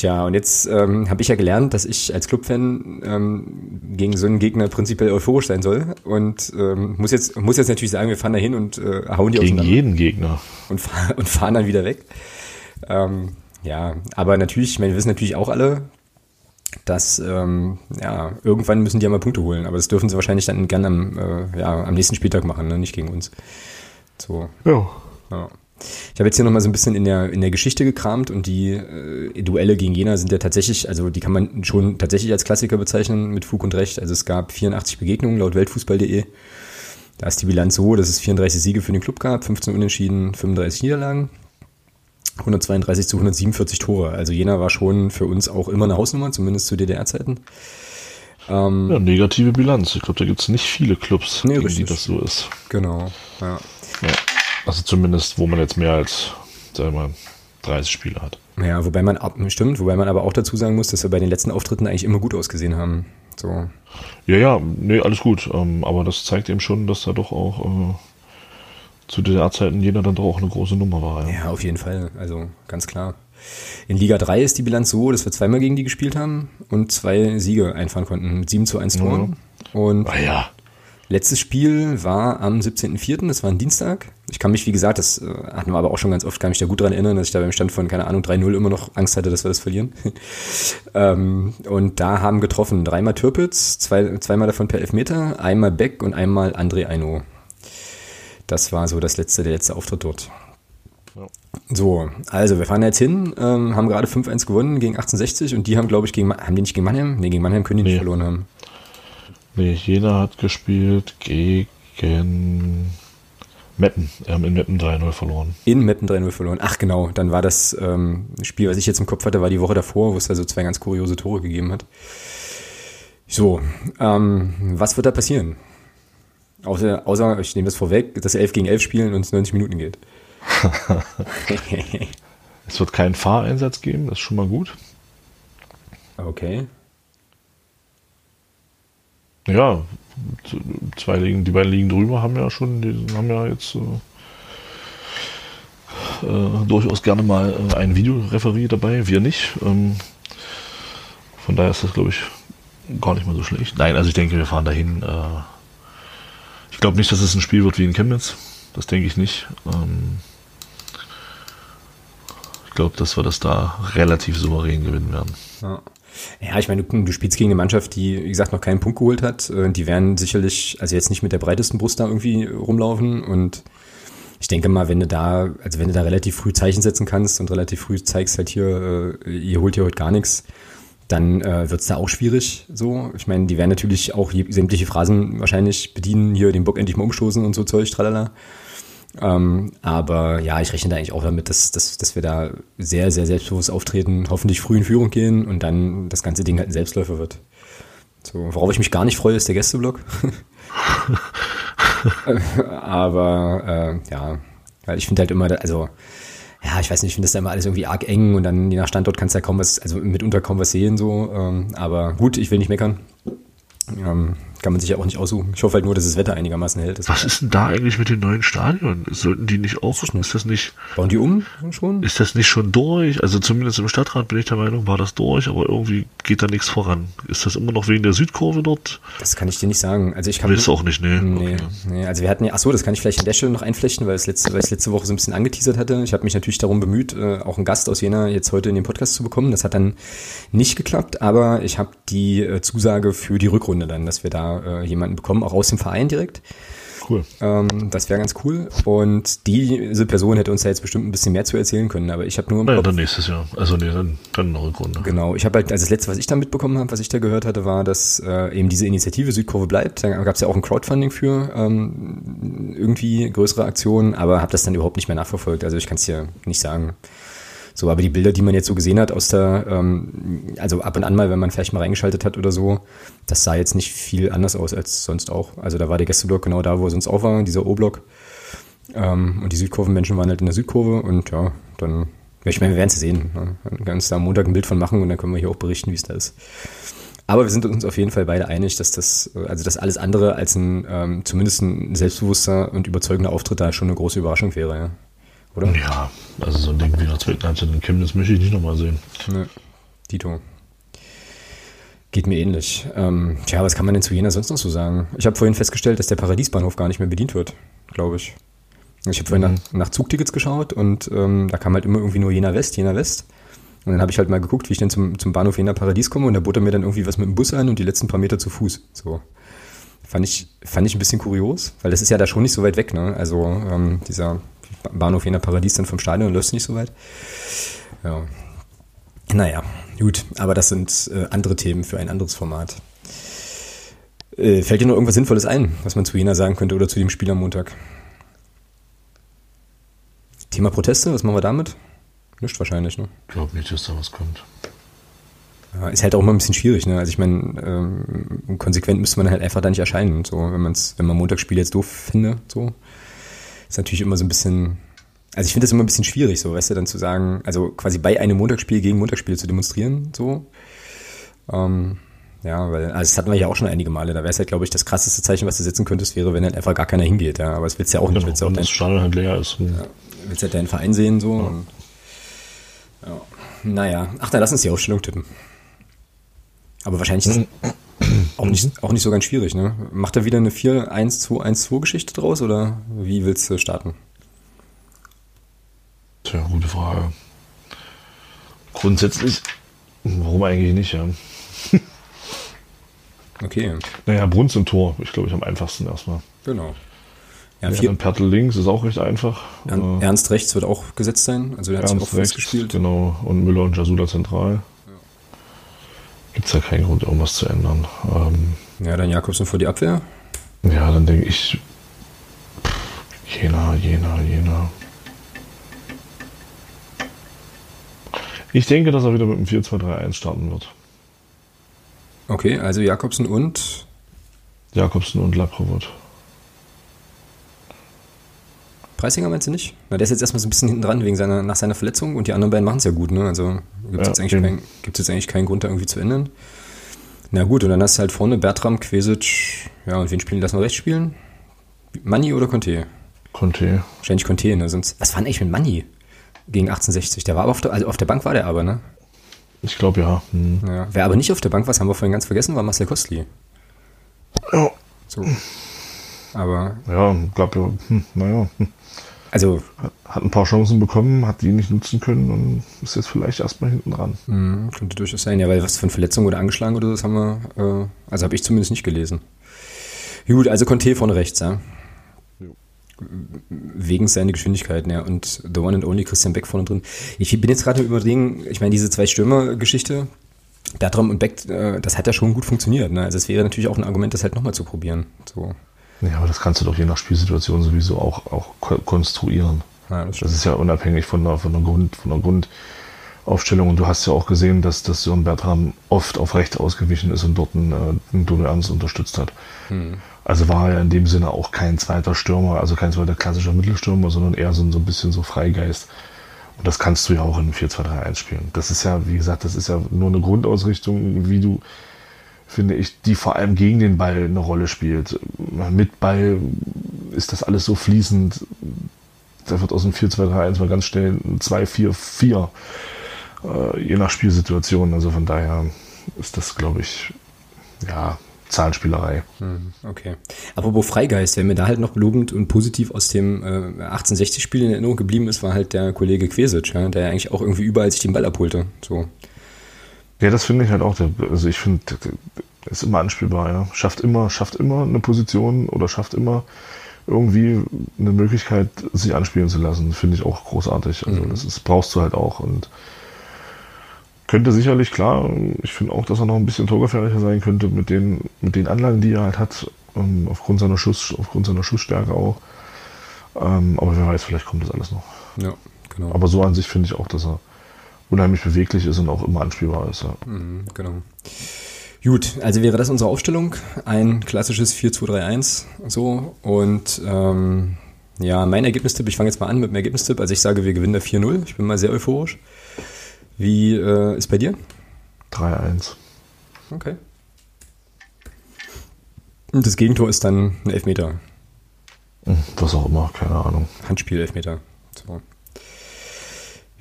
Tja, und jetzt ähm, habe ich ja gelernt, dass ich als Clubfan ähm, gegen so einen Gegner prinzipiell euphorisch sein soll. Und ähm, muss, jetzt, muss jetzt natürlich sagen, wir fahren da hin und äh, hauen die Gegen jeden Gegner. Und, fahr, und fahren dann wieder weg. Ähm, ja, aber natürlich, ich meine, wir wissen natürlich auch alle, dass ähm, ja, irgendwann müssen die ja mal Punkte holen. Aber das dürfen sie wahrscheinlich dann gerne am, äh, ja, am nächsten Spieltag machen, ne? nicht gegen uns. So. Ja. ja. Ich habe jetzt hier nochmal so ein bisschen in der, in der Geschichte gekramt und die äh, Duelle gegen Jena sind ja tatsächlich, also die kann man schon tatsächlich als Klassiker bezeichnen mit Fug und Recht. Also es gab 84 Begegnungen laut Weltfußball.de. Da ist die Bilanz so, dass es 34 Siege für den Club gab, 15 Unentschieden, 35 Niederlagen. 132 zu 147 Tore. Also Jena war schon für uns auch immer eine Hausnummer, zumindest zu DDR-Zeiten. Ähm, ja, negative Bilanz. Ich glaube, da gibt es nicht viele Clubs, nee, gegen die das so ist. Genau, ja. ja. Also zumindest, wo man jetzt mehr als, sagen wir mal, 30 Spiele hat. Ja, wobei man, stimmt, wobei man aber auch dazu sagen muss, dass wir bei den letzten Auftritten eigentlich immer gut ausgesehen haben. So. Ja, ja, nee, alles gut. Ähm, aber das zeigt eben schon, dass da doch auch äh, zu der Zeiten jeder dann doch auch eine große Nummer war. Ja. ja, auf jeden Fall. Also ganz klar. In Liga 3 ist die Bilanz so, dass wir zweimal gegen die gespielt haben und zwei Siege einfahren konnten mit 7 zu 1 Toren. Ja. Und ah, ja. Letztes Spiel war am 17.04., das war ein Dienstag. Ich kann mich, wie gesagt, das äh, hatten wir aber auch schon ganz oft, kann mich da gut daran erinnern, dass ich da beim Stand von, keine Ahnung, 3-0 immer noch Angst hatte, dass wir das verlieren. ähm, und da haben getroffen dreimal Türpitz, zwei, zweimal davon per Elfmeter, einmal Beck und einmal André Eino. Das war so das letzte, der letzte Auftritt dort. Ja. So, also wir fahren jetzt hin, ähm, haben gerade 5-1 gewonnen gegen 1860 und die haben, glaube ich, gegen, haben die nicht gegen Mannheim? Nee, gegen Mannheim können die nee. nicht verloren haben. Nee, Jena hat gespielt gegen Meppen. Wir haben in Meppen 3-0 verloren. In Meppen 3-0 verloren. Ach genau, dann war das ähm, Spiel, was ich jetzt im Kopf hatte, war die Woche davor, wo es da so zwei ganz kuriose Tore gegeben hat. So, ähm, was wird da passieren? Außer, außer, ich nehme das vorweg, dass 11 gegen 11 spielen und es 90 Minuten geht. es wird keinen Fahreinsatz geben, das ist schon mal gut. Okay. Ja, zwei Ligen, die beiden Ligen drüber haben ja schon, die haben ja jetzt äh, äh, durchaus gerne mal äh, ein Videoreferie dabei, wir nicht. Ähm, von daher ist das, glaube ich, gar nicht mal so schlecht. Nein, also ich denke, wir fahren dahin. Äh, ich glaube nicht, dass es ein Spiel wird wie in Chemnitz. Das denke ich nicht. Ähm, ich glaube, dass wir das da relativ souverän gewinnen werden. Ja. Ja, ich meine, du, du, spielst gegen eine Mannschaft, die, wie gesagt, noch keinen Punkt geholt hat. Äh, die werden sicherlich, also jetzt nicht mit der breitesten Brust da irgendwie rumlaufen. Und ich denke mal, wenn du da, also wenn du da relativ früh Zeichen setzen kannst und relativ früh zeigst halt hier, äh, ihr holt hier heute gar nichts, dann äh, wird es da auch schwierig. So, ich meine, die werden natürlich auch sämtliche Phrasen wahrscheinlich bedienen, hier den Bock endlich mal umstoßen und so Zeug, tralala. Ähm, aber ja, ich rechne da eigentlich auch damit, dass, dass, dass wir da sehr, sehr selbstbewusst auftreten, hoffentlich früh in Führung gehen und dann das ganze Ding halt ein Selbstläufer wird. So, worauf ich mich gar nicht freue, ist der Gästeblock. Aber äh, ja, weil ich finde halt immer, also ja, ich weiß nicht, ich finde das da immer alles irgendwie arg eng und dann je nach Standort kannst du ja kaum was, also mitunter kaum was sehen so. Ähm, aber gut, ich will nicht meckern. Ähm, kann man sich ja auch nicht aussuchen. Ich hoffe halt nur, dass das Wetter einigermaßen hält. Das Was ist denn da eigentlich mit den neuen Stadien? Sollten die nicht auch, ist das nicht, Bauen die um schon? ist das nicht schon durch? Also zumindest im Stadtrat bin ich der Meinung, war das durch, aber irgendwie geht da nichts voran. Ist das immer noch wegen der Südkurve dort? Das kann ich dir nicht sagen. Also ich kann Willst du auch nicht, ne? Nee, Okay. nee, also wir hatten ja, ach so, das kann ich vielleicht an der Stelle noch einflechten, weil es letzte, weil ich es letzte Woche so ein bisschen angeteasert hatte. Ich habe mich natürlich darum bemüht, äh, auch einen Gast aus Jena jetzt heute in den Podcast zu bekommen. Das hat dann nicht geklappt, aber ich habe die äh, Zusage für die Rückrunde dann, dass wir da äh, jemanden bekommen, auch aus dem Verein direkt. Cool. Ähm, das wäre ganz cool. Und diese Person hätte uns da jetzt bestimmt ein bisschen mehr zu erzählen können, aber ich habe nur im Naja, Kopf, dann nächstes Jahr. Also nee, dann, dann eine Rückrunde. Genau, ich habe halt, also das letzte, was ich da mitbekommen habe, was ich da gehört hatte, war, dass äh, eben diese Initiative Südkurve bleibt. Da gab es ja auch ein Crowdfunding für ähm, irgendwie größere Aktionen, aber habe das dann überhaupt nicht mehr nachverfolgt. Also ich kann es dir nicht sagen. So, aber die Bilder, die man jetzt so gesehen hat aus der, ähm, also ab und an mal, wenn man vielleicht mal reingeschaltet hat oder so, das sah jetzt nicht viel anders aus als sonst auch. Also da war der Gästeblock genau da, wo er sonst auch war, dieser O-Block. Ähm, und die Südkurvenmenschen waren halt in der Südkurve und ja, dann, ich meine, wir werden es sehen. Ne? Dann können wir uns da am Montag ein Bild von machen und dann können wir hier auch berichten, wie es da ist. Aber wir sind uns auf jeden Fall beide einig, dass das, also dass alles andere als ein, ähm, zumindest ein selbstbewusster und überzeugender Auftritt da schon eine große Überraschung wäre, ja. Oder? Ja, also so ein Ding wie zweiten Halbzeit in Chemnitz möchte ich nicht nochmal sehen. Ne, Dito. Geht mir ähnlich. Ähm, tja, was kann man denn zu Jena sonst noch so sagen? Ich habe vorhin festgestellt, dass der Paradiesbahnhof gar nicht mehr bedient wird, glaube ich. Ich habe vorhin Mhm. nach, nach Zugtickets geschaut und ähm, da kam halt immer irgendwie nur Jena West, Jena West. Und dann habe ich halt mal geguckt, wie ich denn zum, zum Bahnhof Jena Paradies komme und da bot er mir dann irgendwie was mit dem Bus an und die letzten paar Meter zu Fuß. So. Fand ich, fand ich ein bisschen kurios, weil das ist ja da schon nicht so weit weg, ne? Also ähm, dieser Bahnhof Jena Paradies dann vom Stadion läuft nicht so weit. Ja. Naja, gut, aber das sind äh, andere Themen für ein anderes Format. Äh, fällt dir noch irgendwas Sinnvolles ein, was man zu Jena sagen könnte oder zu dem Spiel am Montag? Thema Proteste, was machen wir damit? Nicht wahrscheinlich, ne? Ich glaube nicht, dass da was kommt. Ja, ist halt auch immer ein bisschen schwierig, ne? Also ich meine, ähm, konsequent müsste man halt einfach da nicht erscheinen. So, wenn man's, wenn man Montagsspiel jetzt doof finde, so. Ist natürlich immer so ein bisschen. Also ich finde das immer ein bisschen schwierig, so, weißt du, dann zu sagen, also quasi bei einem Montagsspiel gegen Montagsspiel zu demonstrieren, so. Ähm, ja, weil, also das hatten wir ja auch schon einige Male. Da wäre es halt, glaube ich, das krasseste Zeichen, was du setzen könntest, wäre, wenn halt einfach gar keiner hingeht, ja. Aber das willst du ja auch nicht, willst du auch Wenn dein, das Stadion halt leer ist. Hm. willst halt deinen Verein sehen, so. Und, ja. Naja, ach, dann lass uns die Aufstellung tippen. Aber wahrscheinlich ist auch nicht, auch nicht so ganz schwierig, ne? Macht er wieder eine 4-1-2-1-2-Geschichte draus oder wie willst du starten? Tja, gute Frage. Grundsätzlich, warum eigentlich nicht, ja? Okay, Naja, Bruns im Tor, ich glaube, ich am einfachsten erstmal. genau. Ja, Ja, vier, dann Pertl links ist auch recht einfach. Äh, Ernst rechts wird auch gesetzt sein, also der hat sich auch Ernst rechts, festgespielt. genau. Und Müller und Jasula zentral. Gibt es ja keinen Grund, irgendwas zu ändern. Ähm, Ja, dann Jakobsen vor die Abwehr. ja, dann denke ich, pff, Jena, Jena, Jena. Ich denke, dass er wieder mit dem 4-2-3-1 starten wird. Okay, also Jakobsen und Jakobsen und Laprovot. Preisinger meinst du nicht? Na, der ist jetzt erstmal so ein bisschen hinten dran wegen seiner, nach seiner Verletzung und die anderen beiden machen es ja gut, ne? Also gibt es Ja, jetzt, eigentlich eben. kein, gibt's jetzt eigentlich keinen Grund, da irgendwie zu ändern. Na gut, und dann hast du halt vorne Bertram, Quesic, ja, und wen spielen lassen wir rechts spielen? Manni oder Conte? Conte. Wahrscheinlich Conte, ne? Sonst, was war denn eigentlich mit Manni gegen 1860? Der war aber auf der, also auf der Bank war der aber, ne? Ich glaube ja. Hm. Ja. Wer aber nicht auf der Bank war, das haben wir vorhin ganz vergessen, war Marcel Kostli. Ja, So. Aber, ja, glaube ja. Hm, naja, hm. also, hat ein paar Chancen bekommen, hat die nicht nutzen können und ist jetzt vielleicht erstmal hinten dran. mh, könnte durchaus sein, ja, weil was von Verletzung oder angeschlagen oder das haben wir, äh, also habe ich zumindest nicht gelesen. Gut, also Conte vorne rechts, ja. Wegen seiner Geschwindigkeiten, ja. Und the one and only Christian Beck vorne drin. Ich bin jetzt gerade überlegen, ich meine, diese zwei Stürmer-Geschichte, Bertram und Beck, äh, das hat ja schon gut funktioniert. Ne? Also es wäre natürlich auch ein Argument, das halt nochmal zu probieren. So. Ja, aber das kannst du doch je nach Spielsituation sowieso auch, auch ko- konstruieren. Ja, das Das ist ja unabhängig von der, von der, Grund, von der Grundaufstellung. Und du hast ja auch gesehen, dass, dass Sören Bertram oft auf rechts ausgewichen ist und dort einen, äh, einen Dodo Ernst unterstützt hat. Also war er in dem Sinne auch kein zweiter Stürmer, also kein zweiter klassischer Mittelstürmer, sondern eher so, so ein bisschen so Freigeist. Und das kannst du ja auch in 4-2-3-1 spielen. Das ist ja, wie gesagt, das ist ja nur eine Grundausrichtung, wie du, finde ich, die vor allem gegen den Ball eine Rolle spielt. Mit Ball ist das alles so fließend. Da wird aus dem 4-2-3-1 mal ganz schnell ein 2-4-4, äh, je nach Spielsituation. Also von daher ist das, glaube ich, ja, Zahlenspielerei. Hm, okay. Apropos Freigeist, wer mir da halt noch lobend und positiv aus dem äh, 1860-Spiel in Erinnerung geblieben ist, war halt der Kollege Quesic, ja, der eigentlich auch irgendwie überall sich den Ball abholte. So. Ja, das finde ich halt auch. Also ich finde, ist immer anspielbar, ja. Schafft immer, schafft immer eine Position oder schafft immer irgendwie eine Möglichkeit, sich anspielen zu lassen. Finde ich auch großartig. Also mhm. das ist, brauchst du halt auch und könnte sicherlich, klar, ich finde auch, dass er noch ein bisschen torgefährlicher sein könnte mit den, mit den Anlagen, die er halt hat, ähm, aufgrund seiner Schuss, aufgrund seiner Schussstärke auch. Ähm, aber wer weiß, vielleicht kommt das alles noch. Ja, genau. Aber so an sich finde ich auch, dass er unheimlich beweglich ist und auch immer anspielbar ist. Ja. Mhm, genau. Gut, also wäre das unsere Aufstellung. Ein klassisches 4-2-3-1. So. Und ähm, ja, mein Ergebnistipp, ich fange jetzt mal an mit dem Ergebnistipp. Also ich sage, wir gewinnen da 4-0. Ich bin mal sehr euphorisch. Wie äh, ist bei dir? 3-1. Okay. Und das Gegentor ist dann ein Elfmeter. Hm, was auch immer, keine Ahnung. Handspiel, Elfmeter. So.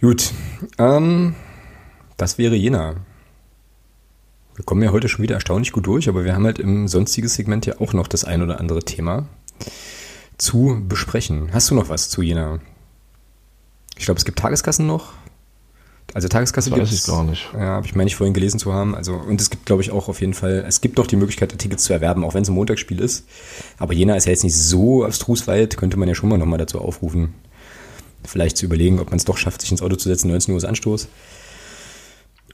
Gut. Ähm, das wäre Jena. Wir kommen ja heute schon wieder erstaunlich gut durch, aber wir haben halt im sonstigen Segment ja auch noch das ein oder andere Thema zu besprechen. Hast du noch was zu Jena? Ich glaube, es gibt Tageskassen noch. Also Tageskasse gibt es. gar nicht. Ja, habe ich meine ich vorhin gelesen zu haben. Also und es gibt, glaube ich, auch auf jeden Fall. Es gibt doch die Möglichkeit, Tickets zu erwerben, auch wenn es ein Montagsspiel ist. Aber Jena ist ja jetzt nicht so abstrus weit, könnte man ja schon mal nochmal dazu aufrufen, vielleicht zu überlegen, ob man es doch schafft, sich ins Auto zu setzen. 19 Uhr ist Anstoß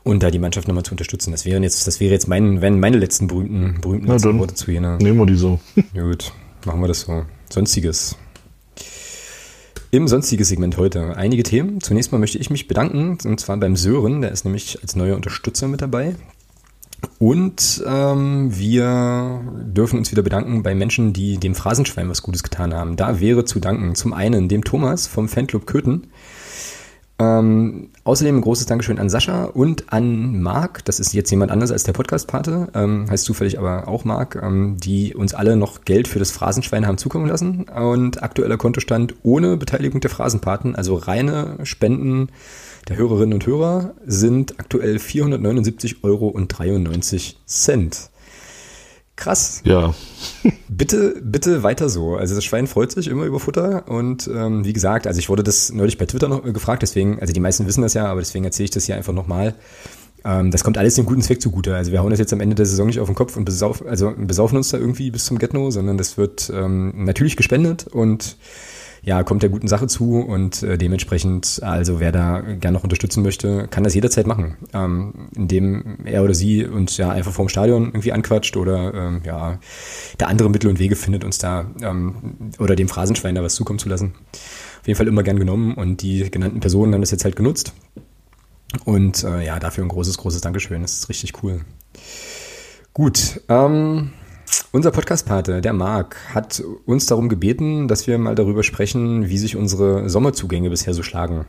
und da die Mannschaft nochmal zu unterstützen. Das wären jetzt, das wäre jetzt mein, wenn meine letzten berühmten, berühmten letzten Worte zu Jena. Nehmen wir die so. Gut, machen wir das so. Sonstiges. Im sonstiges Segment heute einige Themen. Zunächst mal möchte ich mich bedanken, und zwar beim Sören, der ist nämlich als neuer Unterstützer mit dabei. Und ähm, wir dürfen uns wieder bedanken bei Menschen, die dem Phrasenschwein was Gutes getan haben. Da wäre zu danken zum einen dem Thomas vom Fanclub Köthen, ähm, außerdem ein großes Dankeschön an Sascha und an Marc. Das ist jetzt jemand anders als der Podcast-Pate, ähm, heißt zufällig aber auch Marc, ähm, die uns alle noch Geld für das Phrasenschwein haben zukommen lassen. Und aktueller Kontostand ohne Beteiligung der Phrasenpaten, also reine Spenden der Hörerinnen und Hörer, sind aktuell 479,93 Euro. Krass. Ja. bitte, bitte weiter so. Also das Schwein freut sich immer über Futter und ähm, wie gesagt, also ich wurde das neulich bei Twitter noch gefragt, deswegen, also die meisten wissen das ja, aber deswegen erzähle ich das hier einfach nochmal. Ähm, das kommt alles dem guten Zweck zugute. Also wir hauen das jetzt am Ende der Saison nicht auf den Kopf und besauf, also besaufen uns da irgendwie bis zum Getno, sondern das wird ähm, natürlich gespendet und ja, kommt der guten Sache zu und äh, dementsprechend, also wer da gern noch unterstützen möchte, kann das jederzeit machen, ähm, indem er oder sie uns ja einfach vorm Stadion irgendwie anquatscht oder ähm, ja, der andere Mittel und Wege findet, uns da ähm, oder dem Phrasenschwein da was zukommen zu lassen. Auf jeden Fall immer gern genommen und die genannten Personen haben das jetzt halt genutzt. Und äh, ja, dafür ein großes, großes Dankeschön. Das ist richtig cool. Gut, ähm, unser Podcast-Pate, der Marc, hat uns darum gebeten, dass wir mal darüber sprechen, wie sich unsere Sommerzugänge bisher so schlagen.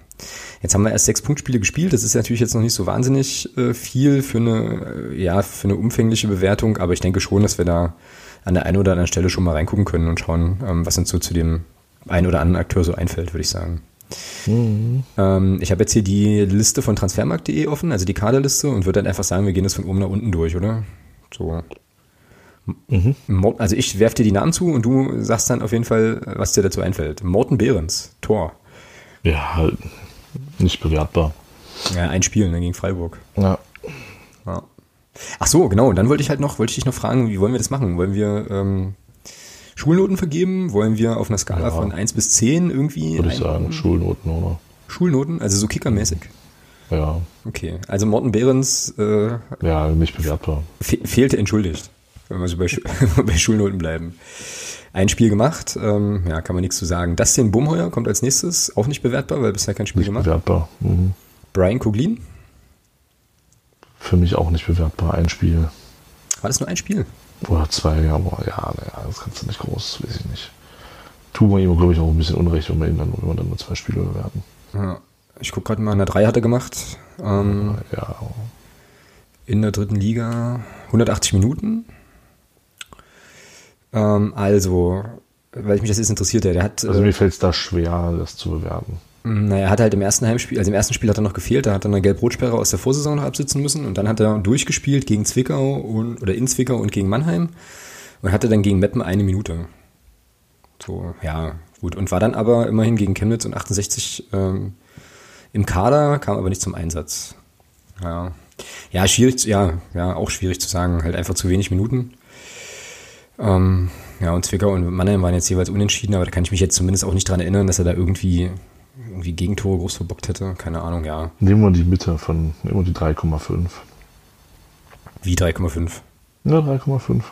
Jetzt haben wir erst sechs Punktspiele gespielt. Das ist natürlich jetzt noch nicht so wahnsinnig äh, viel für eine, äh, ja, für eine umfängliche Bewertung, aber ich denke schon, dass wir da an der einen oder anderen Stelle schon mal reingucken können und schauen, ähm, was uns so zu dem einen oder anderen Akteur so einfällt, würde ich sagen. Mhm. Ähm, ich habe jetzt hier die Liste von transfermarkt.de offen, also die Kaderliste, und würde dann einfach sagen, wir gehen das von oben nach unten durch, oder? So. Mhm. Also ich werfe dir die Namen zu und du sagst dann auf jeden Fall, was dir dazu einfällt. Morten Behrens, Tor. Ja, nicht bewertbar. Ja, ein Spiel ne, gegen Freiburg. Ja. ja. Ach so, genau. Und dann wollte ich halt noch, wollte ich dich noch fragen, wie wollen wir das machen? Wollen wir ähm, Schulnoten vergeben? Wollen wir auf einer Skala ja. von 1 bis 10 irgendwie? Würde ich sagen, Schulnoten, oder? Schulnoten, also so kickermäßig. Ja. Okay, also Morten Behrens. Äh, ja, nicht bewertbar. Fe fehlte entschuldigt wenn wir so bei, bei Schulnoten bleiben. Ein Spiel gemacht, ähm, ja, kann man nichts zu sagen. Dustin Bumheuer kommt als nächstes, auch nicht bewertbar, weil bisher kein Spiel nicht gemacht. Bewertbar. Mhm. Brian Kuglin? Für mich auch nicht bewertbar, ein Spiel. War das nur ein Spiel? Oder zwei, aber ja, naja, das kannst du nicht groß, weiß ich nicht. Tun wir ihm, glaube ich, auch ein bisschen Unrecht, wenn wir ihn dann, wenn wir dann nur zwei Spiele bewerten. Ja. Ich gucke gerade mal, eine 3 hat er gemacht. Ähm, Ja, in der dritten Liga 180 Minuten. Ähm, also, weil mich das jetzt interessiert, der hat, also äh, mir fällt es da schwer, das zu bewerten. naja, er hat halt im ersten Heimspiel, also im ersten Spiel hat er noch gefehlt, da hat er eine Gelb-Rot-Sperre aus der Vorsaison noch absitzen müssen und dann hat er durchgespielt gegen Zwickau und, oder in Zwickau und gegen Mannheim und hatte dann gegen Meppen eine Minute. So, ja, gut. Und war dann aber immerhin gegen Chemnitz und 68 ähm, im Kader, kam aber nicht zum Einsatz. Ja. Ja, schwierig, ja, ja, auch schwierig zu sagen. Halt einfach zu wenig Minuten. Ähm, ja, und Zwickau und Mannheim waren jetzt jeweils unentschieden, aber da kann ich mich jetzt zumindest auch nicht dran erinnern, dass er da irgendwie, irgendwie Gegentore groß verbockt hätte. Keine Ahnung, ja. Nehmen wir die Mitte von, nehmen wir die 3,5. Wie 3,5. Ja, 3,5.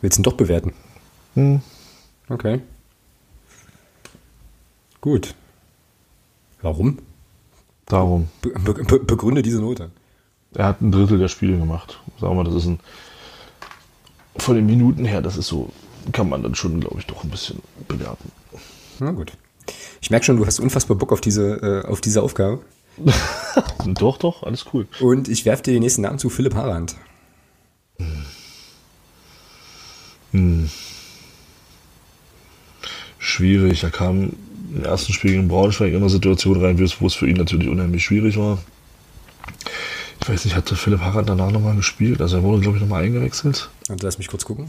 Willst du ihn doch bewerten? Hm. Okay. Gut. Warum? Darum. Be be be begründe diese Note. Er hat ein Drittel der Spiele gemacht. Sagen wir, das ist ein. Von den Minuten her, das ist so, kann man dann schon, glaube ich, doch ein bisschen bewerten. Na gut. Ich merke schon, du hast unfassbar Bock auf diese, äh, auf diese Aufgabe. Doch, doch, alles cool. Und ich werfe dir den nächsten Namen zu, Philipp Harand. Schwierig. Er kam im ersten Spiel gegen Braunschweig in eine Situation rein, wo es für ihn natürlich unheimlich schwierig war. Ich weiß nicht, hatte Philipp Harald danach nochmal gespielt? Also er wurde, glaube ich, nochmal eingewechselt. Und lass mich kurz gucken.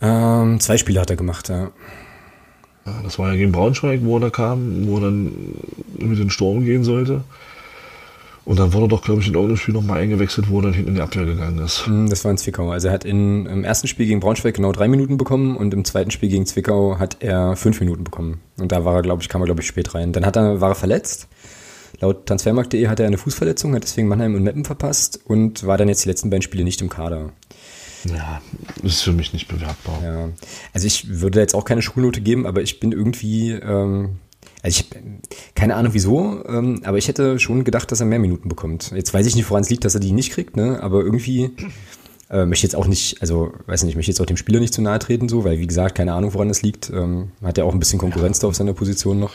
Ähm, zwei Spiele hat er gemacht, ja. Ja, das war ja gegen Braunschweig, wo er da kam, wo er dann mit den Sturm gehen sollte. Und dann wurde er doch, glaube ich, in irgendeinem Spiel nochmal eingewechselt, wo er dann hinten in die Abwehr gegangen ist. Hm, Das war in Zwickau. Also er hat in, im ersten Spiel gegen Braunschweig genau drei Minuten bekommen und im zweiten Spiel gegen Zwickau hat er fünf Minuten bekommen. Und da war er, glaube ich, kam er, glaube ich, spät rein. Dann hat er, war er verletzt. Laut transfermarkt.de hat er eine Fußverletzung, hat deswegen Mannheim und Meppen verpasst und war dann jetzt die letzten beiden Spiele nicht im Kader. Ja, ist für mich nicht bewertbar. Ja. Also ich würde jetzt auch keine Schulnote geben, aber ich bin irgendwie, ähm, also ich keine Ahnung wieso, ähm, aber ich hätte schon gedacht, dass er mehr Minuten bekommt. Jetzt weiß ich nicht, woran es liegt, dass er die nicht kriegt, ne? Aber irgendwie äh, möchte jetzt auch nicht, also weiß nicht, möchte jetzt auch dem Spieler nicht zu nahe treten, so, weil wie gesagt, keine Ahnung, woran es liegt. Ähm, hat ja auch ein bisschen Konkurrenz da auf seiner Position noch.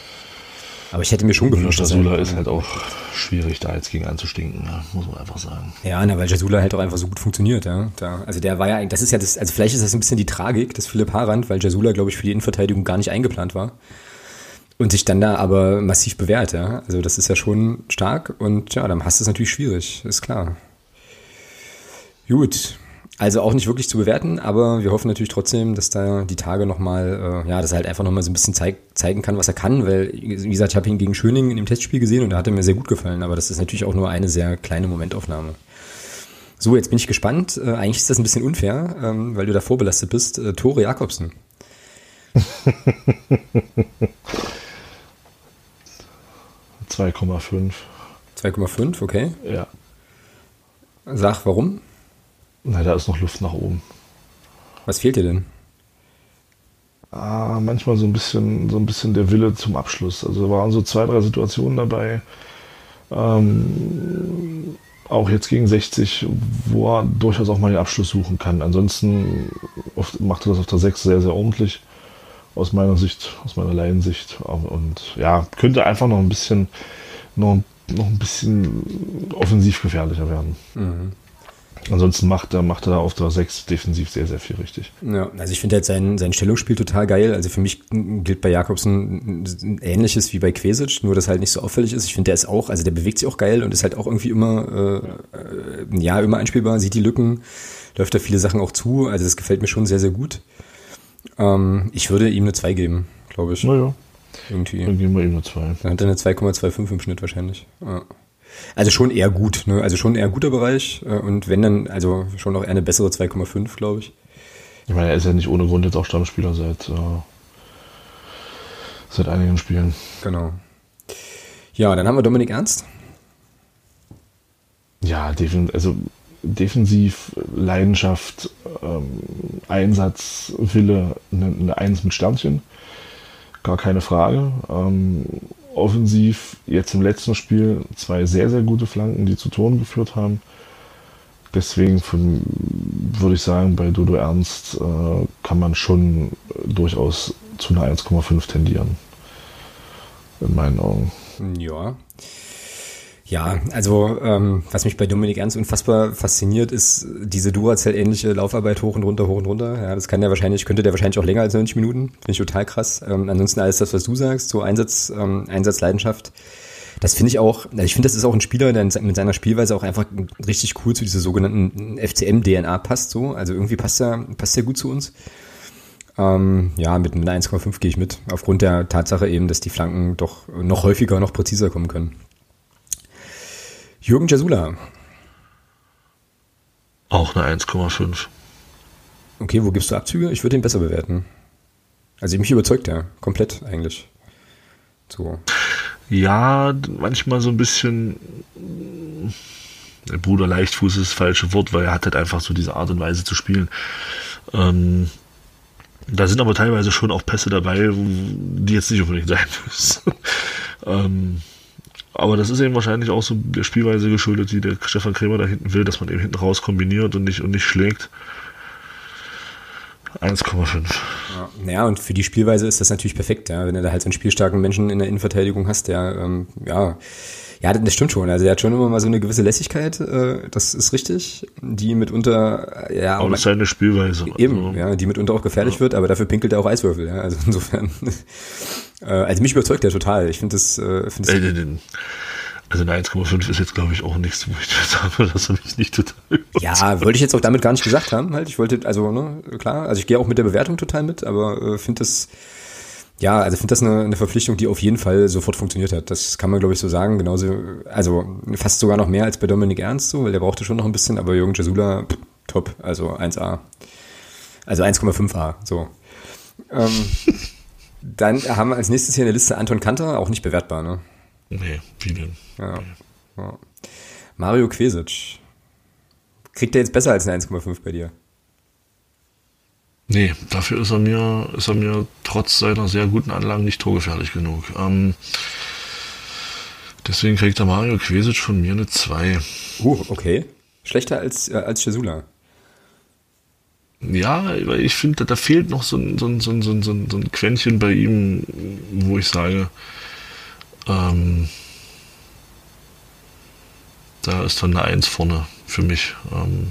Aber ich hätte mir schon gewünscht, dass Jasula ist halt auch schwierig, da jetzt gegen anzustinken, ja, muss man einfach sagen. Ja, na, weil Jasula halt auch einfach so gut funktioniert, ja. Da, also der war ja, das ist ja das, also vielleicht ist das ein bisschen die Tragik des Philipp Harand, weil Jasula, glaube ich, für die Innenverteidigung gar nicht eingeplant war. Und sich dann da aber massiv bewährt, ja. Also das ist ja schon stark und ja, dann hast du es natürlich schwierig, ist klar. Gut. Also auch nicht wirklich zu bewerten, aber wir hoffen natürlich trotzdem, dass da die Tage nochmal, äh, ja, dass er halt einfach nochmal so ein bisschen zeig, zeigen kann, was er kann, weil, wie gesagt, ich habe ihn gegen Schöning in dem Testspiel gesehen und da hat er mir sehr gut gefallen, aber das ist natürlich auch nur eine sehr kleine Momentaufnahme. So, jetzt bin ich gespannt. Äh, eigentlich ist das ein bisschen unfair, ähm, weil du da vorbelastet bist. Äh, Tore Jakobsen. 2,5. 2,5, okay. Ja. Sag, warum? Na, da ist noch Luft nach oben. Was fehlt dir denn? Ah, manchmal so ein bisschen, so ein bisschen der Wille zum Abschluss. Also da waren so zwei, drei Situationen dabei. Ähm, auch jetzt gegen 60, wo er durchaus auch mal den Abschluss suchen kann. Ansonsten macht er das auf der 6 sehr, sehr ordentlich. Aus meiner Sicht, aus meiner Laiensicht. Und ja, könnte einfach noch ein bisschen, noch, noch ein bisschen offensiv gefährlicher werden. Ansonsten macht er, macht er da auf der 6 defensiv sehr, sehr viel richtig. Ja, also ich finde halt sein, sein Stellungsspiel total geil. Also für mich gilt bei Jakobsen ähnliches wie bei Quesic, nur dass halt nicht so auffällig ist. Ich finde, der ist auch, also der bewegt sich auch geil und ist halt auch irgendwie immer, äh, äh, ja, immer einspielbar, sieht die Lücken, läuft da viele Sachen auch zu. Also das gefällt mir schon sehr, sehr gut. Ähm, ich würde ihm eine 2 geben, glaube ich. Naja, Irgendwie. dann geben wir ihm eine 2. Dann hat er eine 2,25 im Schnitt wahrscheinlich. Ja. Also schon eher gut, ne? Also schon eher guter Bereich äh, und wenn dann, also schon auch eher eine bessere 2,5, glaube ich. Ich meine, er ist ja nicht ohne Grund jetzt auch Stammspieler seit, äh, seit einigen Spielen. Genau. Ja, dann haben wir Dominik Ernst. Ja, defen also defensiv, Leidenschaft, ähm, Einsatz, Wille, eine, eine Eins mit Sternchen. Gar keine Frage. Ähm, offensiv, jetzt im letzten Spiel zwei sehr, sehr gute Flanken, die zu Toren geführt haben. Deswegen von, würde ich sagen, bei Dodo Ernst äh, kann man schon durchaus zu einer 1,5 tendieren. In meinen Augen. Ja. Ja, also ähm, was mich bei Dominik Ernst unfassbar fasziniert, ist diese Duracell-ähnliche Laufarbeit hoch und runter, hoch und runter. Ja, das kann der wahrscheinlich, könnte der wahrscheinlich auch länger als 90 Minuten. Finde ich total krass. Ähm, ansonsten alles das, was du sagst, so Einsatz, ähm, Einsatzleidenschaft. Das finde ich auch, also ich finde, das ist auch ein Spieler, der mit seiner Spielweise auch einfach richtig cool zu dieser sogenannten FCM-DNA passt so. Also irgendwie passt er, passt er gut zu uns. Ähm, ja, mit einer 1,5 gehe ich mit. Aufgrund der Tatsache eben, dass die Flanken doch noch häufiger, noch präziser kommen können. Jürgen Jasula. Auch eine 1,5. Okay, wo gibst du Abzüge? Ich würde ihn besser bewerten. Also mich überzeugt er komplett eigentlich. So. Ja, manchmal so ein bisschen. Der Bruder Leichtfuß ist das falsche Wort, weil er hat halt einfach so diese Art und Weise zu spielen. Ähm, da sind aber teilweise schon auch Pässe dabei, die jetzt nicht unbedingt sein müssen. ähm, aber das ist eben wahrscheinlich auch so der Spielweise geschuldet, die der Stefan Krämer da hinten will, dass man eben hinten raus kombiniert und nicht, und nicht schlägt. 1,5. Ja, naja, und für die Spielweise ist das natürlich perfekt, ja, wenn du da halt so einen spielstarken Menschen in der Innenverteidigung hast, der, ähm, ja, ja, das stimmt schon. Also er hat schon immer mal so eine gewisse Lässigkeit, äh, das ist richtig, die mitunter, ja. Aber das ist seine Spielweise. Eben, also. ja, die mitunter auch gefährlich ja. wird, aber dafür pinkelt er auch Eiswürfel, ja. Also insofern. äh, also mich überzeugt er total. Ich finde das, äh, find das äh, also eine 1,5 ist jetzt, glaube ich, auch nichts, wo ich sage, dass er mich nicht total überzeugt. Ja, wollte ich jetzt auch damit gar nicht gesagt haben. Halt. Ich wollte, also, ne, klar, also ich gehe auch mit der Bewertung total mit, aber äh, finde das ja, also ich finde das eine, eine Verpflichtung, die auf jeden Fall sofort funktioniert hat. Das kann man, glaube ich, so sagen. Genauso, also fast sogar noch mehr als bei Dominik Ernst, so, weil der brauchte schon noch ein bisschen, aber Jürgen Jasula, top, also 1A. Also 1,5A, so. Ähm, dann haben wir als nächstes hier eine Liste Anton Kanter, auch nicht bewertbar, ne? Nee, denn? Ja. ja. Mario Quesic. Kriegt er jetzt besser als eine 1,5 bei dir? Nee, dafür ist er mir, ist er mir trotz seiner sehr guten Anlagen nicht torgefährlich genug. Ähm, deswegen kriegt der Mario Quesic von mir eine 2. Uh, okay. Schlechter als, äh, als Cesula. Ja, weil ich finde, da fehlt noch so ein, so, ein, so, ein, so, ein, so ein Quäntchen bei ihm, wo ich sage, ähm, da ist dann eine 1 vorne für mich. Ähm,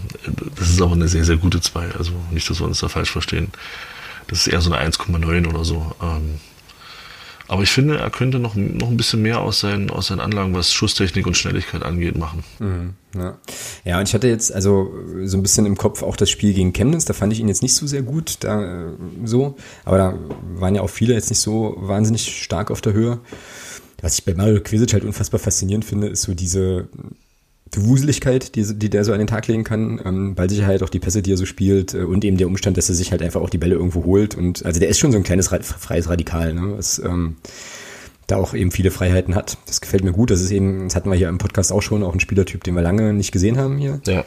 das ist aber eine sehr, sehr gute 2. Also nicht, dass wir uns da falsch verstehen. Das ist eher so eine 1,9 oder so. Ähm, aber ich finde, er könnte noch, noch ein bisschen mehr aus seinen, aus seinen Anlagen, was Schusstechnik und Schnelligkeit angeht, machen. Mhm, ja. ja, und ich hatte jetzt also so ein bisschen im Kopf auch das Spiel gegen Chemnitz, da fand ich ihn jetzt nicht so sehr gut, da so, aber da waren ja auch viele jetzt nicht so wahnsinnig stark auf der Höhe. Was ich bei Mario Quisic halt unfassbar faszinierend finde, ist so diese die Wuseligkeit, die, die der so an den Tag legen kann, ähm, Ballsicherheit, auch die Pässe, die er so spielt äh, und eben der Umstand, dass er sich halt einfach auch die Bälle irgendwo holt und also der ist schon so ein kleines freies Radikal, ne, was ähm, da auch eben viele Freiheiten hat. Das gefällt mir gut. Das ist eben, das hatten wir hier im Podcast auch schon, auch ein Spielertyp, den wir lange nicht gesehen haben hier. Ja.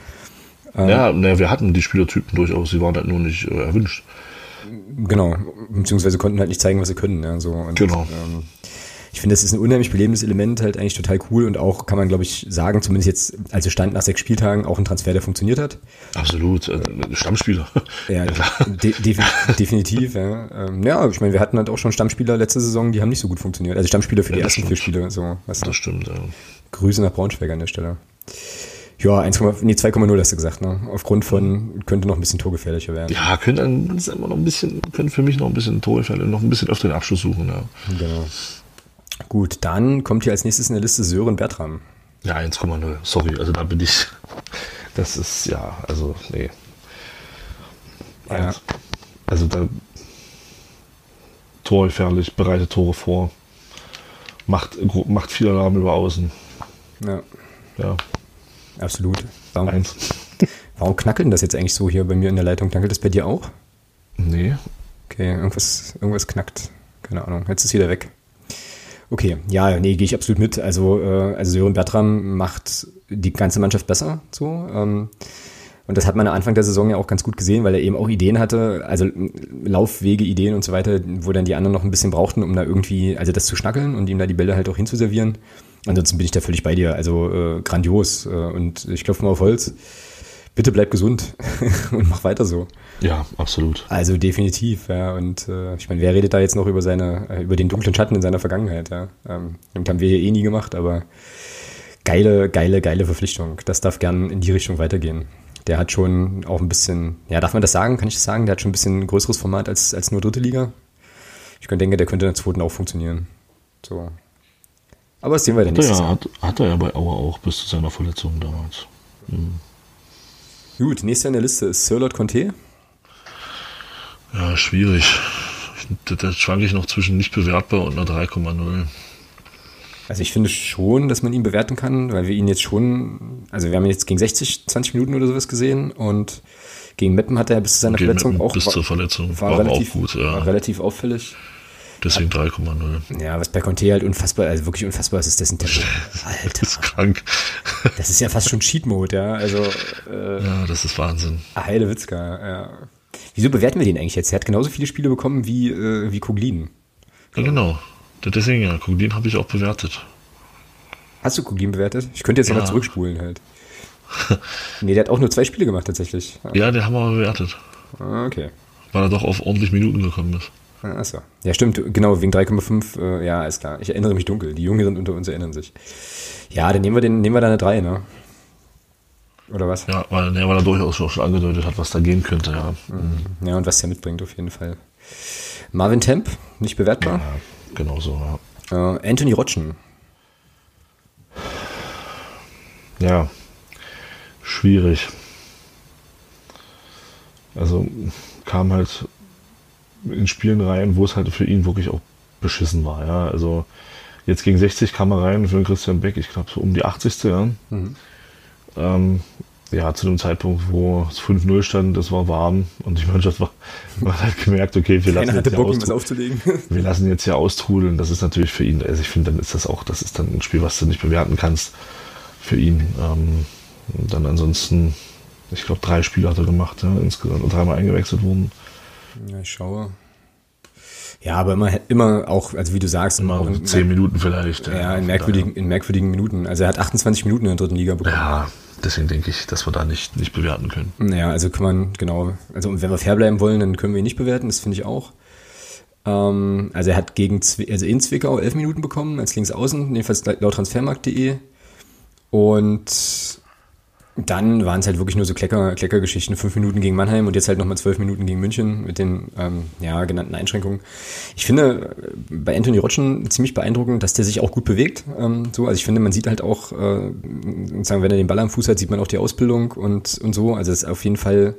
Ähm, ja, naja, wir hatten die Spielertypen durchaus, sie waren halt nur nicht äh, erwünscht. Genau, beziehungsweise konnten halt nicht zeigen, was sie können. Ja, so. Und, genau. Ähm, ich finde, das ist ein unheimlich belebendes Element, halt eigentlich total cool und auch, kann man glaube ich sagen, zumindest jetzt, als es stand nach sechs Spieltagen, auch ein Transfer, der funktioniert hat. Absolut, äh, Stammspieler. Ja, ja de definitiv, ja. Ähm, ja, ich meine, wir hatten halt auch schon Stammspieler letzte Saison, die haben nicht so gut funktioniert. Also Stammspieler für ja, die ersten stimmt. vier Spiele, so. Was das stimmt, ja. Grüße nach Braunschweig an der Stelle. Ja, 1, nee, 2,0 hast du gesagt, ne? Aufgrund von, könnte noch ein bisschen torgefährlicher werden. Ja, könnte dann ist immer noch ein bisschen, können für mich noch ein bisschen torgefährlich, noch ein bisschen öfter den Abschluss suchen, ja. Genau. Gut, dann kommt hier als nächstes in der Liste Sören Bertram. Ja, 1,0. Sorry, also da bin ich. Das ist ja, also nee. Ja. Also da torgefährlich, bereitet Tore vor, macht, macht viel Alarm über außen. Ja. Ja. Absolut. Warum, Eins. warum knackelt das jetzt eigentlich so hier bei mir in der Leitung? Knackelt das bei dir auch? Nee. Okay, irgendwas, irgendwas knackt. Keine Ahnung. Jetzt ist es wieder weg. Okay, ja, nee, gehe ich absolut mit. Also, äh, also Sören Bertram macht die ganze Mannschaft besser, so. Ähm, und das hat man am Anfang der Saison ja auch ganz gut gesehen, weil er eben auch Ideen hatte, also Laufwege, Ideen und so weiter, wo dann die anderen noch ein bisschen brauchten, um da irgendwie, also das zu schnackeln und ihm da die Bälle halt auch hinzuservieren. Ansonsten bin ich da völlig bei dir. Also äh, grandios. Äh, und ich klopfe mal auf Holz. Bitte bleib gesund und mach weiter so. Ja, absolut. Also definitiv, ja. Und äh, ich meine, wer redet da jetzt noch über seine, äh, über den dunklen Schatten in seiner Vergangenheit, ja. Ähm, und haben wir hier eh nie gemacht, aber geile, geile, geile Verpflichtung. Das darf gern in die Richtung weitergehen. Der hat schon auch ein bisschen, ja, darf man das sagen? Kann ich das sagen? Der hat schon ein bisschen größeres Format als, als nur dritte Liga. Ich könnte denke, der könnte in der zweiten auch funktionieren. So. Aber das sehen wir dann nächstes ja, hat, hat, er ja bei Auer auch bis zu seiner Verletzung damals. Mhm. Gut, nächster in der Liste ist Sir Lord Conte. Ja, schwierig. Da schwanke ich noch zwischen nicht bewertbar und einer 3,0. Also ich finde schon, dass man ihn bewerten kann, weil wir ihn jetzt schon, also wir haben jetzt gegen 60, 20 Minuten oder sowas gesehen und gegen Meppen hat er bis zu seiner Verletzung Meppen auch bis zur Verletzung war, war relativ, auch gut, ja. relativ auffällig. Deswegen 3,0. Ja, was bei Conte halt unfassbar, also wirklich unfassbar ist, ist dessen Tempo. Alter. Das ist krank. Das ist ja fast schon Cheat-Mode, ja. Also, äh, ja, das ist Wahnsinn. Heile Witzka, ja. Wieso bewerten wir den eigentlich jetzt? Er hat genauso viele Spiele bekommen wie, äh, wie Kuglin. Ja, genau. Deswegen, ja, Kuglin habe ich auch bewertet. Hast du Kuglin bewertet? Ich könnte jetzt ja mal zurückspulen halt. nee, der hat auch nur zwei Spiele gemacht tatsächlich. Ja, ja den haben wir bewertet. Ah, okay. Weil er doch auf ordentlich Minuten gekommen ist. Achso. Ja, stimmt, genau, wegen 3,5, äh, ja, ist klar. Ich erinnere mich dunkel. Die Jüngeren unter uns erinnern sich. Ja, dann nehmen wir, den, nehmen wir da eine 3, ne? Oder was? Ja, weil, ne, weil er durchaus schon angedeutet hat, was da gehen könnte, ja. Mhm. Ja, und was er mitbringt, auf jeden Fall. Marvin Temp, nicht bewertbar. Ja, genau so, ja. Äh, Anthony Rotschen. Ja, schwierig. Also kam halt in Spielen rein, wo es halt für ihn wirklich auch beschissen war. Ja? Also jetzt gegen 60 kam er rein für den Christian Beck, ich glaube so um die 80. Ja? Mhm. Ähm, ja, zu dem Zeitpunkt, wo es 5-0 stand, das war warm und die Mannschaft war, man hat halt gemerkt, okay, wir lassen, jetzt Bock, wir lassen jetzt hier austrudeln. Das ist natürlich für ihn, also ich finde, dann ist das auch, das ist dann ein Spiel, was du nicht bewerten kannst für ihn. Ähm, dann ansonsten, ich glaube, drei Spiele hat er gemacht, ja, insgesamt und dreimal eingewechselt wurden. Ja, ich schaue. Ja, aber immer, immer auch, also wie du sagst, immer auch in, zehn Minuten vielleicht. Ja, ja in, merkwürdigen, in merkwürdigen Minuten. Also er hat 28 Minuten in der dritten Liga bekommen. Ja, deswegen denke ich, dass wir da nicht, nicht bewerten können. Ja, also kann man, genau, also wenn wir fair bleiben wollen, dann können wir ihn nicht bewerten, das finde ich auch. Ähm, also er hat gegen, also in Zwickau elf Minuten bekommen, als Linksaußen, jedenfalls laut transfermarkt.de. Und dann waren es halt wirklich nur so Klecker, Kleckergeschichten, fünf Minuten gegen Mannheim und jetzt halt nochmal zwölf Minuten gegen München mit den ähm, ja, genannten Einschränkungen. Ich finde äh, bei Anthony Rotschen ziemlich beeindruckend, dass der sich auch gut bewegt. Ähm, so, also ich finde, man sieht halt auch, äh, sagen, wenn er den Ball am Fuß hat, sieht man auch die Ausbildung und, und so. Also es ist auf jeden Fall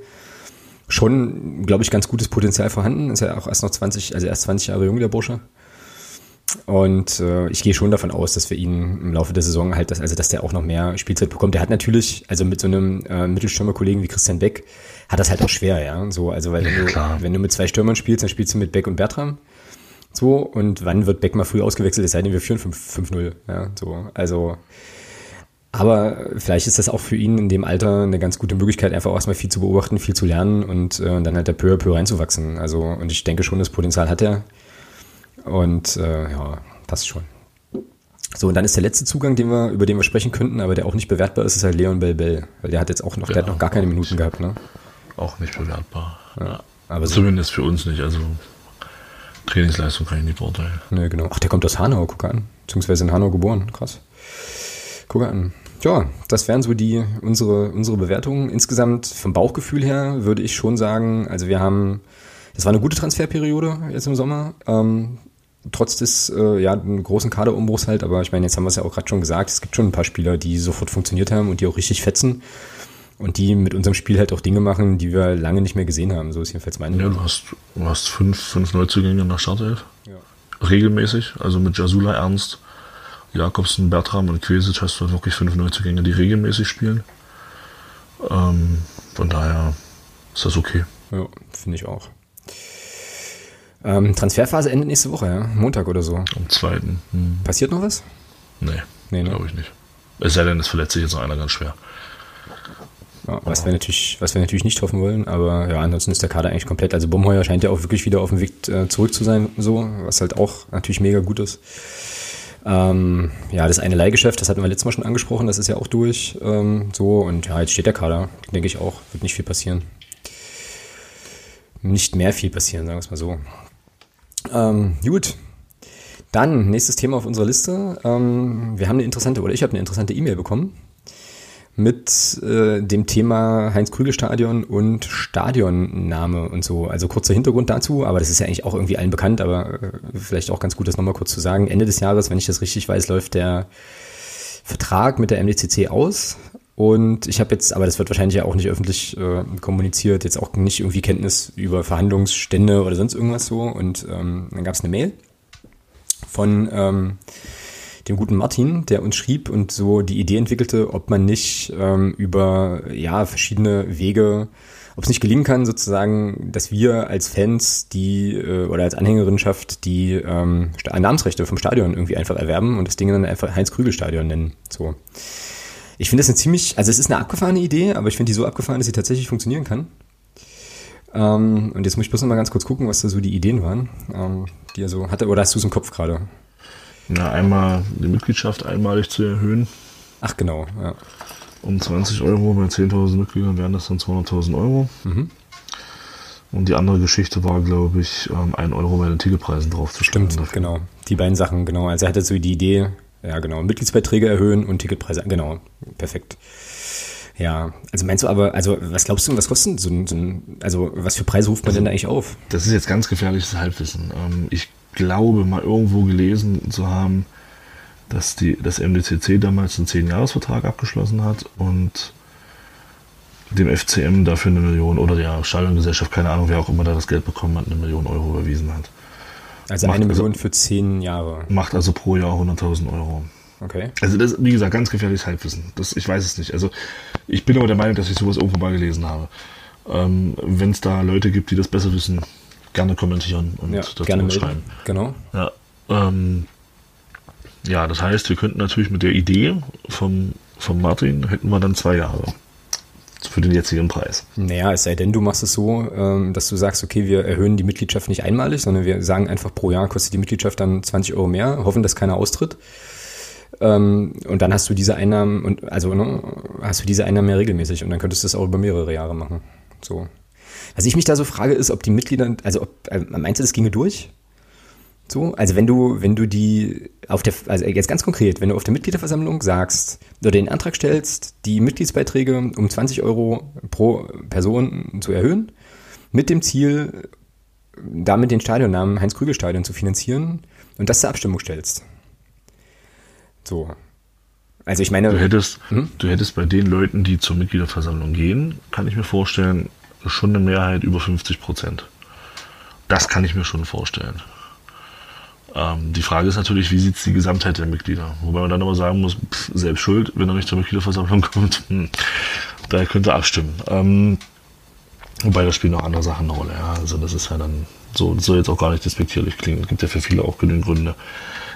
schon, glaube ich, ganz gutes Potenzial vorhanden. Ist ja auch erst noch 20, also erst 20 Jahre jung, der Bursche. Und äh, ich gehe schon davon aus, dass wir ihn im Laufe der Saison halt, dass, also dass der auch noch mehr Spielzeit bekommt. Der hat natürlich, also mit so einem äh, Mittelstürmerkollegen wie Christian Beck, hat das halt auch schwer, ja. So, also weil wenn, ja, du, wenn du mit zwei Stürmern spielst, dann spielst du mit Beck und Bertram. So, und wann wird Beck mal früh ausgewechselt, es sei denn, wir führen 5-0. Ja, so, also. Aber vielleicht ist das auch für ihn in dem Alter eine ganz gute Möglichkeit, einfach auch erstmal viel zu beobachten, viel zu lernen und äh, dann halt der peu à peu reinzuwachsen. Also, und ich denke schon, das Potenzial hat er. Und äh, ja, passt schon. So, und dann ist der letzte Zugang, den wir, über den wir sprechen könnten, aber der auch nicht bewertbar ist, ist halt Leon Bell Bell. Weil der hat jetzt auch noch, ja, der hat noch gar keine Minuten gehabt, ne? Auch nicht bewertbar. Ja, aber Zumindest so. für uns nicht. Also Trainingsleistung kann ich nicht beurteilen. Ne, genau. Ach, der kommt aus Hanau, guck an. Beziehungsweise in Hanau geboren. Krass. Guck an. Ja, das wären so die, unsere, unsere Bewertungen. Insgesamt vom Bauchgefühl her würde ich schon sagen, also wir haben, das war eine gute Transferperiode jetzt im Sommer. Ähm, trotz des äh, ja, großen Kaderumbruchs halt, aber ich meine, jetzt haben wir es ja auch gerade schon gesagt, es gibt schon ein paar Spieler, die sofort funktioniert haben und die auch richtig fetzen und die mit unserem Spiel halt auch Dinge machen, die wir lange nicht mehr gesehen haben. So ist jedenfalls meine Ja, du hast, du hast fünf, fünf Neuzugänge nach Startelf. Ja. Regelmäßig, also mit Jasula Ernst, Jakobsen, Bertram und Quesic hast du wirklich fünf Neuzugänge, die regelmäßig spielen. Ähm, von daher ist das okay. Ja, finde ich auch. Ähm, Transferphase endet nächste Woche, ja? Montag oder so. Am zweiten. Hm. Passiert noch was? Nee, nee ne? glaube ich nicht. Es sei denn, es verletzt sich jetzt noch einer ganz schwer. Ja, was, wir natürlich, was wir natürlich nicht hoffen wollen, aber ja, ansonsten ist der Kader eigentlich komplett. Also Bumheuer scheint ja auch wirklich wieder auf dem Weg äh, zurück zu sein, so, was halt auch natürlich mega gut ist. Ähm, ja, das eine Leihgeschäft, das hatten wir letztes Mal schon angesprochen, das ist ja auch durch. Ähm, so, und ja, jetzt steht der Kader, denke ich auch, wird nicht viel passieren. Nicht mehr viel passieren, sagen wir es mal so. Ähm, gut. Dann, nächstes Thema auf unserer Liste. Ähm, wir haben eine interessante, oder ich habe eine interessante E-Mail bekommen mit äh, dem Thema Heinz-Krügel-Stadion und Stadionname und so. Also kurzer Hintergrund dazu, aber das ist ja eigentlich auch irgendwie allen bekannt, aber äh, vielleicht auch ganz gut, das nochmal kurz zu sagen. Ende des Jahres, wenn ich das richtig weiß, läuft der Vertrag mit der MDCC aus. Und ich habe jetzt, aber das wird wahrscheinlich ja auch nicht öffentlich äh, kommuniziert, jetzt auch nicht irgendwie Kenntnis über Verhandlungsstände oder sonst irgendwas so. Und ähm, dann gab es eine Mail von ähm, dem guten Martin, der uns schrieb und so die Idee entwickelte, ob man nicht ähm, über ja verschiedene Wege, ob es nicht gelingen kann, sozusagen, dass wir als Fans die äh, oder als Anhängerinnenschaft die ähm, Namensrechte vom Stadion irgendwie einfach erwerben und das Ding dann einfach Heinz-Krügel-Stadion nennen. So. Ich finde das eine ziemlich, also es ist eine abgefahrene Idee, aber ich finde die so abgefahren, dass sie tatsächlich funktionieren kann. Ähm, und jetzt muss ich bloß noch mal ganz kurz gucken, was da so die Ideen waren, ähm, die er so hatte. Oder hast du es im Kopf gerade? Na, einmal die Mitgliedschaft einmalig zu erhöhen. Ach genau, ja. Um 20 Euro, bei 10.000 Mitgliedern wären das dann 200.000 Euro. Mhm. Und die andere Geschichte war, glaube ich, 1 ähm, Euro bei den Ticketpreisen draufzustellen. Stimmt, dafür. genau. Die beiden Sachen, genau. Also er hatte so die Idee, ja genau, Mitgliedsbeiträge erhöhen und Ticketpreise, genau, perfekt. Ja, also meinst du aber, also was glaubst du, was kostet so ein, so ein also was für Preise ruft man also, denn eigentlich auf? Das ist jetzt ganz gefährliches Halbwissen. Ähm, ich glaube, mal irgendwo gelesen zu haben, dass die, das MDCC damals einen 10-Jahres-Vertrag abgeschlossen hat und dem FCM dafür eine Million oder der Stadiongesellschaft, keine Ahnung, wer auch immer da das Geld bekommen hat, eine Million Euro überwiesen hat. Also macht eine Million also, für 10 Jahre. Macht also pro Jahr 100.000 Euro. Okay. Also das, wie gesagt, ganz gefährliches Halbwissen. Das, ich weiß es nicht. Also ich bin aber der Meinung, dass ich sowas irgendwo mal gelesen habe. Ähm, Wenn es da Leute gibt, die das besser wissen, gerne kommentieren und ja, dazu gerne schreiben. Genau. Ja, ähm, ja, das heißt, wir könnten natürlich mit der Idee vom, vom Martin, hätten wir dann zwei Jahre für den jetzigen Preis. Naja, es sei denn, du machst es so, ähm, dass du sagst, okay, wir erhöhen die Mitgliedschaft nicht einmalig, sondern wir sagen einfach pro Jahr kostet die Mitgliedschaft dann 20 Euro mehr, hoffen, dass keiner austritt. Ähm, und dann hast du diese Einnahmen und also ne, hast du diese Einnahmen mehr regelmäßig und dann könntest du das auch über mehrere Jahre machen. So. Was ich mich da so frage, ist, ob die Mitglieder, also ob, äh, meinst du, das ginge durch? So, also wenn du, wenn du die auf der, also jetzt ganz konkret, wenn du auf der Mitgliederversammlung sagst oder den Antrag stellst, die Mitgliedsbeiträge um 20 Euro pro Person zu erhöhen, mit dem Ziel, damit den Stadionnamen Heinz-Krügel-Stadion zu finanzieren und das zur Abstimmung stellst. So. Also ich meine. Du hättest, hm? du hättest bei den Leuten, die zur Mitgliederversammlung gehen, kann ich mir vorstellen, schon eine Mehrheit über 50 Prozent. Das kann ich mir schon vorstellen. Ähm, die Frage ist natürlich, wie sieht es die Gesamtheit der Mitglieder? Wobei man dann aber sagen muss, pff, selbst schuld, wenn er nicht zur Mitgliederversammlung kommt, hm, da könnte er abstimmen. Ähm, wobei das spielen noch andere Sachen eine Rolle. Ja. Also das ist ja dann so, soll jetzt auch gar nicht despektierlich klingen. Es gibt ja für viele auch genügend Gründe,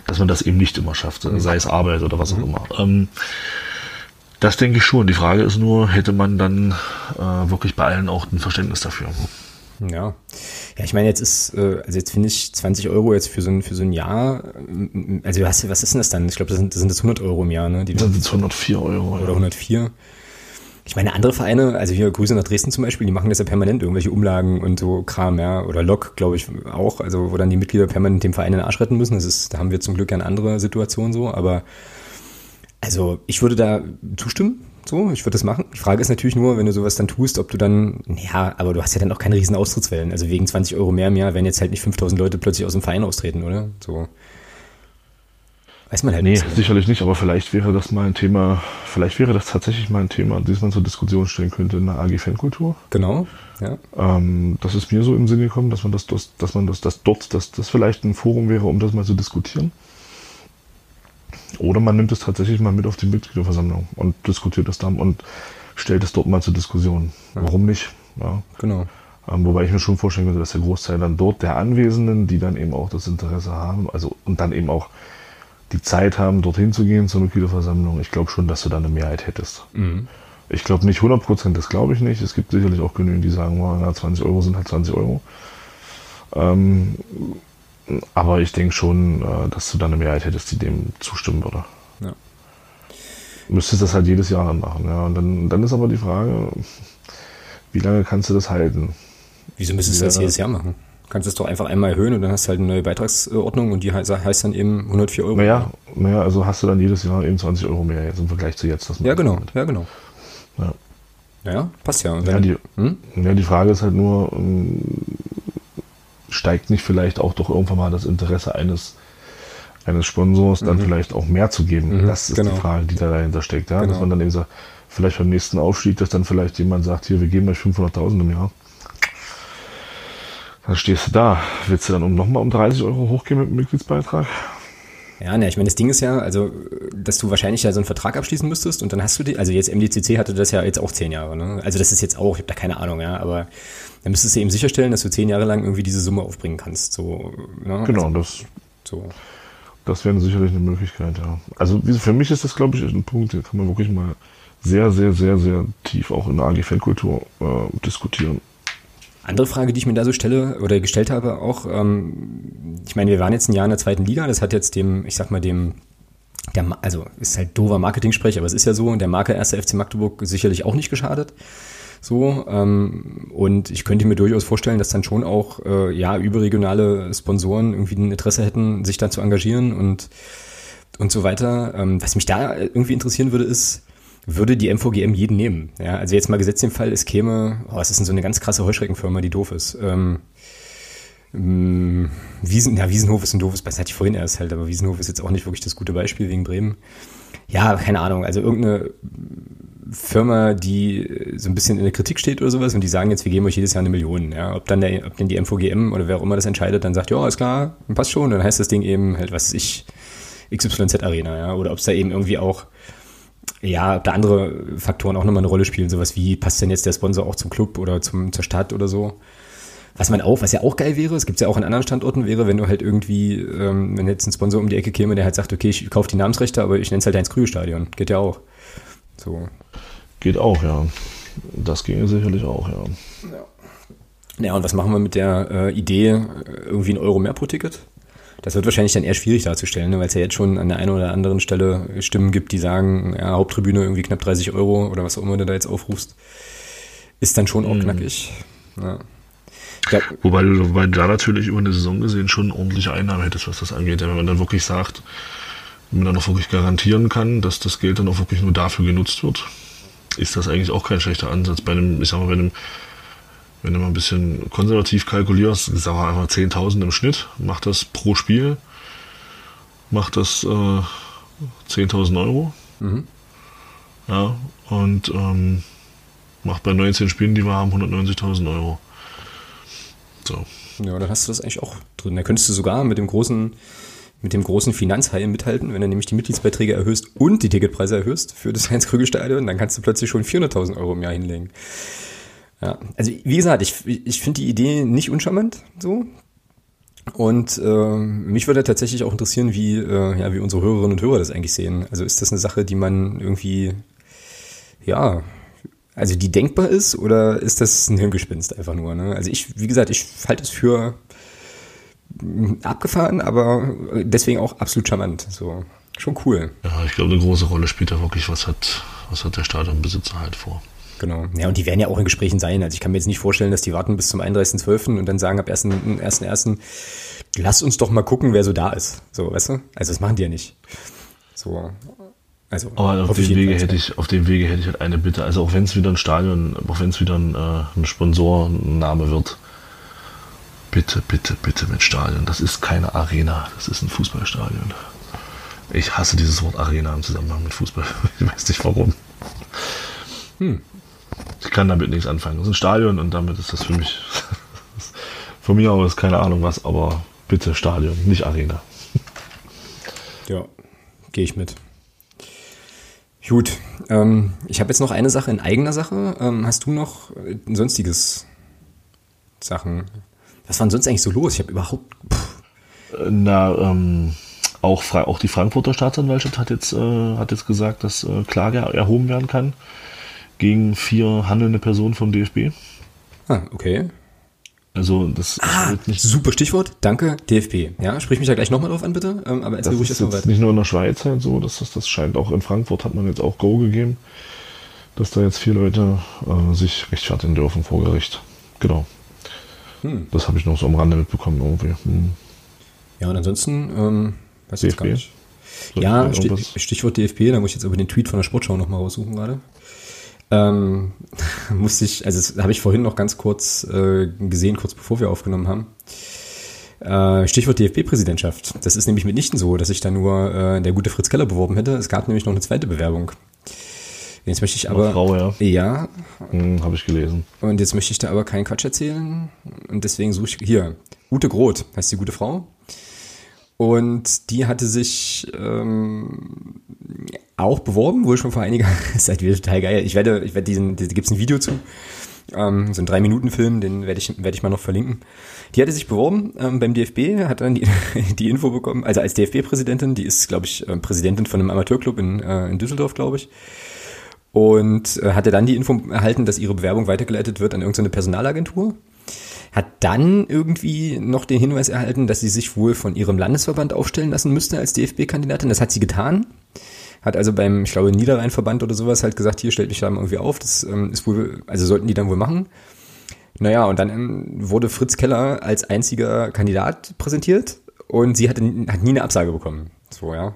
dass man das eben nicht immer schafft, sei es Arbeit oder was auch mhm. immer. Ähm, das denke ich schon. Die Frage ist nur, hätte man dann äh, wirklich bei allen auch ein Verständnis dafür? Ja. Ja, ich meine, jetzt ist, äh, also jetzt finde ich 20 Euro jetzt für so ein, für so ein Jahr, äh, also was, was ist denn das dann? Ich glaube, das sind, das sind das 100 Euro im Jahr, ne? Die das sind 104 Euro. Oder ja. 104. Ich meine, andere Vereine, also hier Grüße nach Dresden zum Beispiel, die machen das ja permanent, irgendwelche Umlagen und so Kram, ja. Oder Lok, glaube ich, auch, also wo dann die Mitglieder permanent dem Verein in den Arsch retten müssen. Das ist, da haben wir zum Glück ja eine andere Situation so, aber also ich würde da zustimmen, so, ich würde das machen. Die Frage ist natürlich nur, wenn du sowas dann tust, ob du dann, ja, aber du hast ja dann auch keine riesen Austrittswellen. Also wegen 20 Euro mehr im Jahr werden jetzt halt nicht 5000 Leute plötzlich aus dem Verein austreten, oder? So. Weiß man halt nee, nicht. Nee, sicherlich nicht, aber vielleicht wäre das mal ein Thema, vielleicht wäre das tatsächlich mal ein Thema, das man zur Diskussion stellen könnte in der AG Fankultur. Genau, ja. Ähm, das ist mir so im Sinne gekommen, dass man das, das dass man das, das dort, dass das vielleicht ein Forum wäre, um das mal zu diskutieren. Oder man nimmt es tatsächlich mal mit auf die Mitgliederversammlung und diskutiert das dann und stellt es dort mal zur Diskussion. Ja. Warum nicht? Ja. Genau. Ähm, wobei ich mir schon vorstellen könnte, dass der Großteil dann dort der Anwesenden, die dann eben auch das Interesse haben, also und dann eben auch die Zeit haben, dorthin zu gehen zur Mitgliederversammlung, ich glaube schon, dass du da eine Mehrheit hättest. Mhm. Ich glaube nicht 100 Prozent, das glaube ich nicht. Es gibt sicherlich auch genügend, die sagen, oh, na, 20 Euro sind halt 20 Euro. Ähm, Aber ich denke schon, äh, dass du da eine Mehrheit hättest, die dem zustimmen würde. Ja. Müsstest das halt jedes Jahr machen, ja. Und dann, dann ist aber die Frage, wie lange kannst du das halten? Wieso müsstest du das jedes Jahr machen? kannst es doch einfach einmal erhöhen und dann hast du halt eine neue Beitragsordnung und die heißt, dann eben 104 Euro. Naja, naja, also hast du dann jedes Jahr eben 20 Euro mehr jetzt im Vergleich zu jetzt. ja, genau, ja, genau. Ja. Ja, passt ja. ja, die, hm? ja, die Frage ist halt nur, ähm, steigt nicht vielleicht auch doch irgendwann mal das Interesse eines, eines Sponsors, dann mhm. vielleicht auch mehr zu geben? Mhm, das ist genau. die Frage, die da dahinter steckt. Ja? Genau. Dass man dann eben sagt, vielleicht beim nächsten Aufstieg, dass dann vielleicht jemand sagt, hier, wir geben euch 500.000 im Jahr. Dann stehst du da. Willst du dann um nochmal um 30 Euro hochgehen mit dem Mitgliedsbeitrag? Ja, ne, ich meine, das Ding ist ja, also, dass du wahrscheinlich ja so einen Vertrag abschließen müsstest und dann hast du die, also jetzt MDCC hatte das ja jetzt auch zehn Jahre, ne? Also das ist jetzt auch, ich habe da keine Ahnung, ja, aber dann müsstest du eben sicherstellen, dass du zehn Jahre lang irgendwie diese Summe aufbringen kannst, so, ne? Genau, also, das, so. das wäre sicherlich eine Möglichkeit, ja. Also für mich ist das, glaube ich, ein Punkt, den kann man wirklich mal sehr, sehr, sehr, sehr tief auch in der AG-Fankultur äh, diskutieren. Andere Frage, die ich mir da so stelle oder gestellt habe, auch, ähm, ich meine, wir waren jetzt ein Jahr in der zweiten Liga, das hat jetzt dem, ich sag mal, dem, der, also ist halt doofer Marketing-Sprech, aber es ist ja so, der Marke 1. FC Magdeburg sicherlich auch nicht geschadet. So, ähm, und ich könnte mir durchaus vorstellen, dass dann schon auch äh, ja überregionale Sponsoren irgendwie ein Interesse hätten, sich da zu engagieren und, und so weiter. Ähm, was mich da irgendwie interessieren würde, ist, würde die MVGM jeden nehmen. Ja, also jetzt mal gesetzt im Fall, es käme, oh, es ist so eine ganz krasse Heuschreckenfirma, die doof ist. Ähm, mm, Wiesen, ja, Wiesenhof ist ein doofes Beispiel, hatte ich vorhin erst halt, aber Wiesenhof ist jetzt auch nicht wirklich das gute Beispiel wegen Bremen. Ja, keine Ahnung, also irgendeine Firma, die so ein bisschen in der Kritik steht oder sowas und die sagen jetzt, wir geben euch jedes Jahr eine Million. Ja, ob dann der, ob denn die MVGM oder wer auch immer das entscheidet, dann sagt, ja, ist klar, passt schon, dann heißt das Ding eben halt, was ich, XYZ Arena, ja, oder ob es da eben irgendwie auch ja, ob da andere Faktoren auch nochmal eine Rolle spielen, sowas wie, passt denn jetzt der Sponsor auch zum Club oder zum, zur Stadt oder so. Was man auch, was ja auch geil wäre, es gibt ja auch an anderen Standorten, wäre, wenn du halt irgendwie, ähm, wenn jetzt ein Sponsor um die Ecke käme, der halt sagt, okay, ich kaufe die Namensrechte, aber ich nenne es halt Heinz Krüge Stadion. Geht ja auch. So. Geht auch, ja. Das ginge sicherlich auch, ja. Ja, ja und was machen wir mit der äh, Idee, äh, irgendwie ein Euro mehr pro Ticket? Das wird wahrscheinlich dann eher schwierig darzustellen, ne, weil es ja jetzt schon an der einen oder anderen Stelle Stimmen gibt, die sagen, ja, Haupttribüne irgendwie knapp 30 Euro oder was auch immer du da jetzt aufrufst, ist dann schon auch mhm. knackig. Ja. Ja. Wobei du wobei da natürlich über eine Saison gesehen schon ordentliche Einnahmen hättest, was das angeht. Wenn man dann wirklich sagt, wenn man dann auch wirklich garantieren kann, dass das Geld dann auch wirklich nur dafür genutzt wird, ist das eigentlich auch kein schlechter Ansatz. Bei einem, ich sag mal, bei einem wenn du mal ein bisschen konservativ kalkulierst, sagen wir einfach 10.000 im Schnitt, macht das pro Spiel, macht das äh, 10.000 Euro. Mhm. Ja, und ähm, macht bei 19 Spielen, die wir haben, 190.000 Euro. So. Ja, dann hast du das eigentlich auch drin. Da könntest du sogar mit dem großen, mit dem großen Finanzhai mithalten, wenn du nämlich die Mitgliedsbeiträge erhöhst und die Ticketpreise erhöhst für das Heinz-Krügel-Stadion, dann kannst du plötzlich schon 400.000 Euro im Jahr hinlegen. Ja, also wie gesagt, ich, ich finde die Idee nicht uncharmant so. Und äh, mich würde tatsächlich auch interessieren, wie, äh, ja, wie unsere Hörerinnen und Hörer das eigentlich sehen. Also ist das eine Sache, die man irgendwie, ja, also die denkbar ist oder ist das ein Hirngespinst einfach nur? Ne? Also ich, wie gesagt, ich halte es für abgefahren, aber deswegen auch absolut charmant. So, schon cool. Ja, ich glaube, eine große Rolle spielt da wirklich, was hat, was hat der Stadionbesitzer halt vor. Genau. Ja, und die werden ja auch in Gesprächen sein. Also ich kann mir jetzt nicht vorstellen, dass die warten bis zum 31.12. und dann sagen ab 1.1., lass uns doch mal gucken, wer so da ist. So, weißt du? Also das machen die ja nicht. So. Also, Aber auf dem, Wege hätte ich, auf dem Wege hätte ich halt eine Bitte. Also auch wenn es wieder ein Stadion, auch wenn es wieder ein, äh, ein Sponsorname wird, bitte, bitte, bitte mit Stadion. Das ist keine Arena, das ist ein Fußballstadion. Ich hasse dieses Wort Arena im Zusammenhang mit Fußball. Ich weiß nicht warum. Hm. Ich kann damit nichts anfangen. Das ist ein Stadion und damit ist das für mich, von mir aus keine Ahnung was, aber bitte Stadion, nicht Arena. Ja, gehe ich mit. Gut, ähm, ich habe jetzt noch eine Sache in eigener Sache. Ähm, hast du noch ein sonstiges Sachen? Was war denn sonst eigentlich so los? Ich habe überhaupt. Pff. Na, ähm, auch, auch die Frankfurter Staatsanwaltschaft hat jetzt, äh, hat jetzt gesagt, dass äh, Klage erhoben werden kann gegen vier handelnde Personen vom DFB. Ah, okay. Also das ah, nicht super Stichwort. Danke, DFB. Ja, sprich mich da gleich nochmal drauf an, bitte. Ähm, aber erzähl ruhig erstmal weiter. Nicht nur in der Schweiz halt so, dass das, das scheint auch in Frankfurt hat man jetzt auch Go gegeben, dass da jetzt vier Leute äh, sich rechtfertigen dürfen vor Gericht. Genau. Hm. Das habe ich noch so am Rande mitbekommen irgendwie. Hm. Ja, und ansonsten, ähm, weiß ich jetzt gar nicht. Soll ja, Stichwort DFB, da muss ich jetzt aber den Tweet von der Sportschau nochmal raussuchen gerade. Ähm, musste ich, also das habe ich vorhin noch ganz kurz äh, gesehen, kurz bevor wir aufgenommen haben. Äh, Stichwort DFB-Präsidentschaft. Das ist nämlich mitnichten so, dass ich da nur äh, der gute Fritz Keller beworben hätte. Es gab nämlich noch eine zweite Bewerbung. Jetzt möchte ich aber. Eine Frau, ja. Ja. Hm, habe ich gelesen. Und jetzt möchte ich da aber keinen Quatsch erzählen. Und deswegen suche ich hier. Ute Groth heißt die gute Frau. Und die hatte sich ähm, auch beworben, wohl schon vor einiger Zeit wieder total geil. Ich werde, ich werde diesen, da gibt es ein Video zu, ähm, so ein drei Minuten Film, den werde ich, werde ich mal noch verlinken. Die hatte sich beworben ähm, beim DFB, hat dann die, die Info bekommen, also als DFB-Präsidentin, die ist, glaube ich, äh, Präsidentin von einem Amateurclub in, äh, in Düsseldorf, glaube ich. Und äh, hatte dann die Info erhalten, dass ihre Bewerbung weitergeleitet wird an irgendeine Personalagentur hat dann irgendwie noch den Hinweis erhalten, dass sie sich wohl von ihrem Landesverband aufstellen lassen müsste als DFB-Kandidatin. Das hat sie getan. Hat also beim, ich glaube, Niederrheinverband oder sowas halt gesagt, hier stellt mich da irgendwie auf. Das ähm, ist wohl, also sollten die dann wohl machen. Naja, und dann ähm, wurde Fritz Keller als einziger Kandidat präsentiert und sie hatte, hat nie eine Absage bekommen. So, ja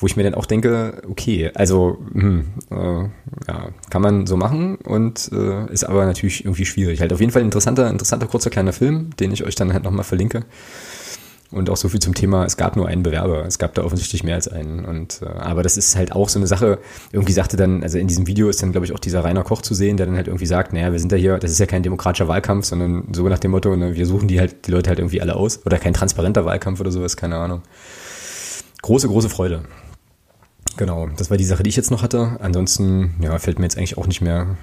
wo ich mir dann auch denke, okay, also hm, äh, ja, kann man so machen und äh, ist aber natürlich irgendwie schwierig. Halt auf jeden Fall ein interessanter, interessanter kurzer kleiner Film, den ich euch dann halt nochmal verlinke. Und auch so viel zum Thema, es gab nur einen Bewerber. Es gab da offensichtlich mehr als einen. Und äh, aber das ist halt auch so eine Sache, irgendwie sagte dann, also in diesem Video ist dann, glaube ich, auch dieser Rainer Koch zu sehen, der dann halt irgendwie sagt, naja, wir sind da hier, das ist ja kein demokratischer Wahlkampf, sondern so nach dem Motto, ne, wir suchen die halt, die Leute halt irgendwie alle aus. Oder kein transparenter Wahlkampf oder sowas, keine Ahnung. Große, große Freude. Genau, das war die Sache, die ich jetzt noch hatte. Ansonsten, ja, fällt mir jetzt eigentlich auch nicht mehr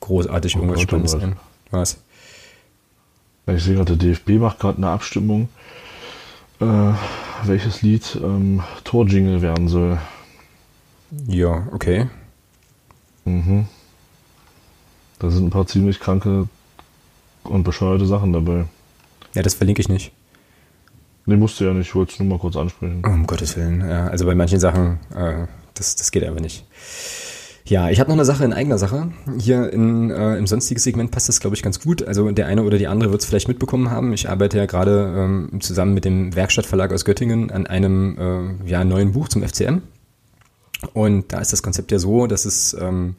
großartig oh irgendwas Spannendes ein. Was? Ich sehe gerade, der DFB macht gerade eine Abstimmung, äh, welches Lied ähm, Torjingle werden soll. Ja, okay. Mhm. Da sind ein paar ziemlich kranke und bescheuerte Sachen dabei. Ja, das verlinke ich nicht. Nee, musste ja nicht, ich wollte es nur mal kurz ansprechen. Um Gottes Willen, ja, also bei manchen Sachen, äh, das, das geht einfach nicht. Ja, ich habe noch eine Sache in eigener Sache. Hier in, äh, im sonstigen Segment passt das, glaube ich, ganz gut. Also der eine oder die andere wird es vielleicht mitbekommen haben. Ich arbeite ja gerade ähm, zusammen mit dem Werkstattverlag aus Göttingen an einem äh, ja, neuen Buch zum FCM. Und da ist das Konzept ja so, dass es ähm,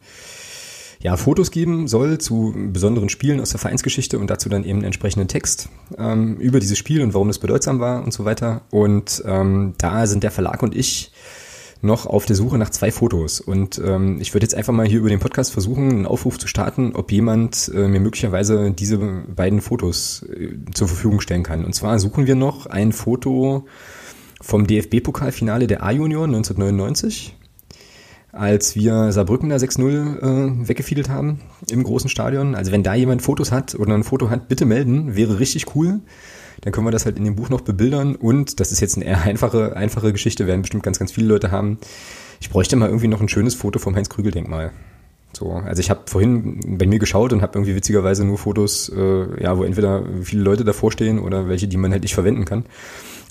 ja, Fotos geben soll zu besonderen Spielen aus der Vereinsgeschichte und dazu dann eben einen entsprechenden Text ähm, über dieses Spiel und warum es bedeutsam war und so weiter. Und ähm, da sind der Verlag und ich noch auf der Suche nach zwei Fotos. Und ähm, ich würde jetzt einfach mal hier über den Podcast versuchen, einen Aufruf zu starten, ob jemand äh, mir möglicherweise diese beiden Fotos äh, zur Verfügung stellen kann. Und zwar suchen wir noch ein Foto vom DFB-Pokalfinale der A-Junioren 1999 als wir Saarbrücken da 6-0 äh, weggefiedelt haben im großen Stadion. Also wenn da jemand Fotos hat oder ein Foto hat, bitte melden, wäre richtig cool. Dann können wir das halt in dem Buch noch bebildern und das ist jetzt eine eher einfache, einfache Geschichte, werden bestimmt ganz, ganz viele Leute haben. Ich bräuchte mal irgendwie noch ein schönes Foto vom Heinz-Krügel-Denkmal. So, also ich habe vorhin bei mir geschaut und habe irgendwie witzigerweise nur Fotos, äh, ja, wo entweder viele Leute davor stehen oder welche, die man halt nicht verwenden kann.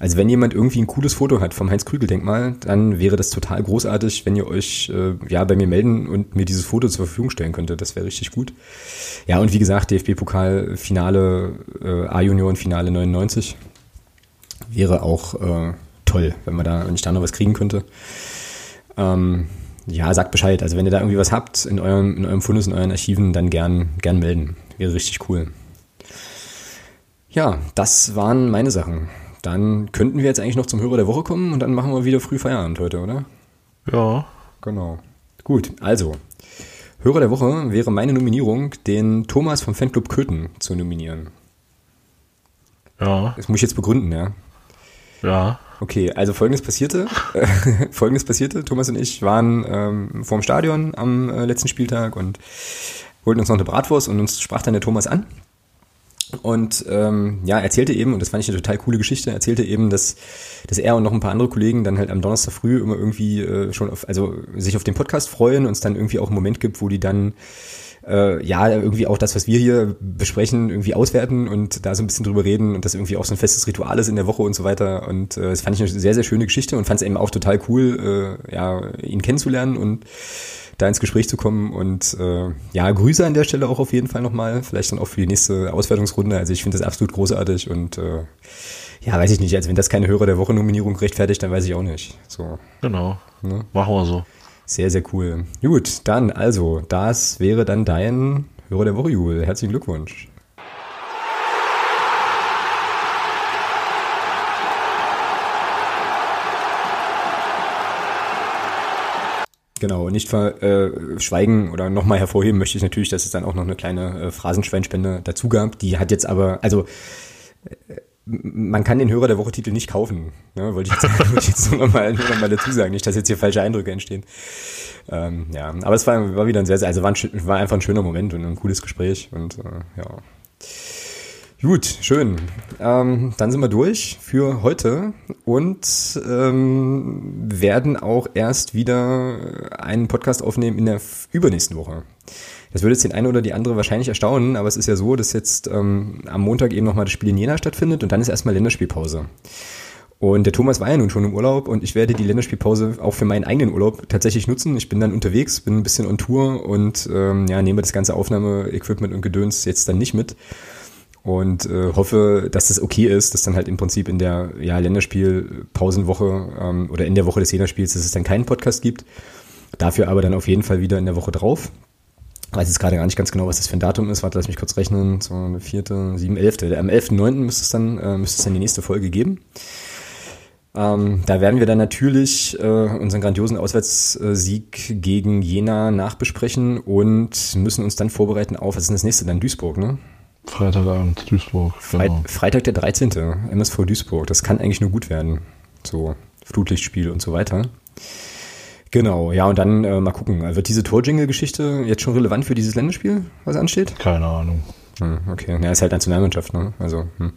Also wenn jemand irgendwie ein cooles Foto hat vom Heinz-Krügel-Denkmal, dann wäre das total großartig, wenn ihr euch äh, ja bei mir melden und mir dieses Foto zur Verfügung stellen könntet. Das wäre richtig gut. Ja, und wie gesagt, DFB-Pokal-Finale, äh, A-Junioren-Finale 99 wäre auch äh, toll, wenn man da, wenn ich da noch was kriegen könnte. Ähm, ja, sagt Bescheid. Also wenn ihr da irgendwie was habt in eurem, in eurem Fundus, in euren Archiven, dann gern, gern melden. Wäre richtig cool. Ja, das waren meine Sachen. Dann könnten wir jetzt eigentlich noch zum Hörer der Woche kommen und dann machen wir wieder früh Feierabend heute, oder? Ja. Genau. Gut, also. Hörer der Woche wäre meine Nominierung, den Thomas vom Fanclub Köthen zu nominieren. Ja. Das muss ich jetzt begründen, ja. Ja. Okay, also folgendes passierte. folgendes passierte. Thomas und ich waren ähm, vorm Stadion am äh, letzten Spieltag und holten uns noch eine Bratwurst und uns sprach dann der Thomas an und ähm, ja, erzählte eben, und das fand ich eine total coole Geschichte, erzählte eben, dass, dass er und noch ein paar andere Kollegen dann halt am Donnerstag früh immer irgendwie äh, schon auf, also sich auf den Podcast freuen und es dann irgendwie auch einen Moment gibt, wo die dann äh, ja, irgendwie auch das, was wir hier besprechen, irgendwie auswerten und da so ein bisschen drüber reden und das irgendwie auch so ein festes Ritual ist in der Woche und so weiter. Und äh, das fand ich eine sehr, sehr schöne Geschichte und fand es eben auch total cool, äh, ja, ihn kennenzulernen und da ins Gespräch zu kommen. Und äh, ja, Grüße an der Stelle auch auf jeden Fall nochmal. Vielleicht dann auch für die nächste Auswertungsrunde. Also ich finde das absolut großartig und äh, ja, weiß ich nicht. Also wenn das keine Hörer der Woche Nominierung rechtfertigt, dann weiß ich auch nicht. So. Genau. Ne? Machen wir so. Sehr, sehr cool. Gut, dann also, das wäre dann dein Hörer der Woche, Jul. Herzlichen Glückwunsch. Genau, und nicht verschweigen äh, oder nochmal hervorheben möchte ich natürlich, dass es dann auch noch eine kleine äh, Phrasenschweinspende dazu gab. Die hat jetzt aber, also äh, man kann den Hörer der Woche Titel nicht kaufen. Ne? Wollte ich jetzt, wollte ich jetzt nur nochmal noch mal dazu sagen, nicht, dass jetzt hier falsche Eindrücke entstehen. Ähm, ja, aber es war, war wieder ein sehr, sehr also war, ein, war einfach ein schöner Moment und ein cooles Gespräch und äh, ja. Gut, schön. Ähm, dann sind wir durch für heute und ähm, werden auch erst wieder einen Podcast aufnehmen in der übernächsten Woche. Das würde jetzt den einen oder die andere wahrscheinlich erstaunen, aber es ist ja so, dass jetzt ähm, am Montag eben nochmal das Spiel in Jena stattfindet und dann ist erstmal Länderspielpause. Und der Thomas war ja nun schon im Urlaub und ich werde die Länderspielpause auch für meinen eigenen Urlaub tatsächlich nutzen. Ich bin dann unterwegs, bin ein bisschen on Tour und ähm, ja, nehme das ganze Aufnahmeequipment und Gedöns jetzt dann nicht mit und äh, hoffe, dass das okay ist, dass dann halt im Prinzip in der ja, Länderspielpausenwoche ähm, oder in der Woche des Jena-Spiels, dass es dann keinen Podcast gibt. Dafür aber dann auf jeden Fall wieder in der Woche drauf. Ich weiß jetzt gerade gar nicht ganz genau, was das für ein Datum ist. Warte, lass mich kurz rechnen. So eine vierte, sieben, elfte. Am 11.9. müsste es dann, äh, müsste es dann die nächste Folge geben. Ähm, da werden wir dann natürlich äh, unseren grandiosen Auswärtssieg gegen Jena nachbesprechen und müssen uns dann vorbereiten auf, was ist denn das nächste? Dann Duisburg, ne? Freitagabend, Duisburg. Genau. Freitag der 13. MSV Duisburg. Das kann eigentlich nur gut werden. So, Flutlichtspiel und so weiter. Genau, ja, und dann äh, mal gucken. Wird diese Torjingle-Geschichte jetzt schon relevant für dieses Länderspiel, was ansteht? Keine Ahnung. Hm, okay, ja, ist halt Nationalmannschaft, ne? Also, hm.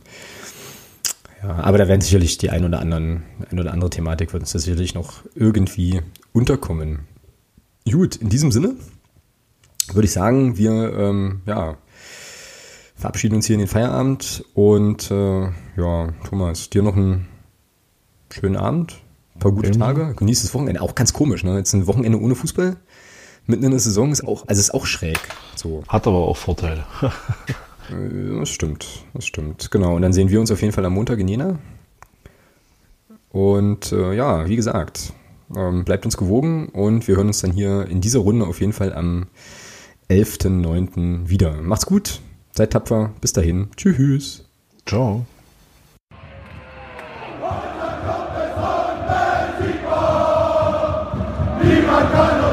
Ja, aber da werden sicherlich die ein oder anderen, ein oder andere Thematik wird uns da sicherlich noch irgendwie unterkommen. Gut, in diesem Sinne würde ich sagen, wir ähm, ja, verabschieden uns hier in den Feierabend und äh, ja, Thomas, dir noch einen schönen Abend, ein paar gute Tage, genieß das Wochenende. Auch ganz komisch, ne? Jetzt ein Wochenende ohne Fußball mitten in der Saison ist auch, also ist auch schräg. So. Hat aber auch Vorteile. Äh, das stimmt, das stimmt. Genau. Und dann sehen wir uns auf jeden Fall am Montag in Jena. Und äh, ja, wie gesagt, ähm, bleibt uns gewogen und wir hören uns dann hier in dieser Runde auf jeden Fall am 11.09. wieder. Macht's gut, Seid tapfer. Bis dahin. Tschüss. Ciao. Niemand kann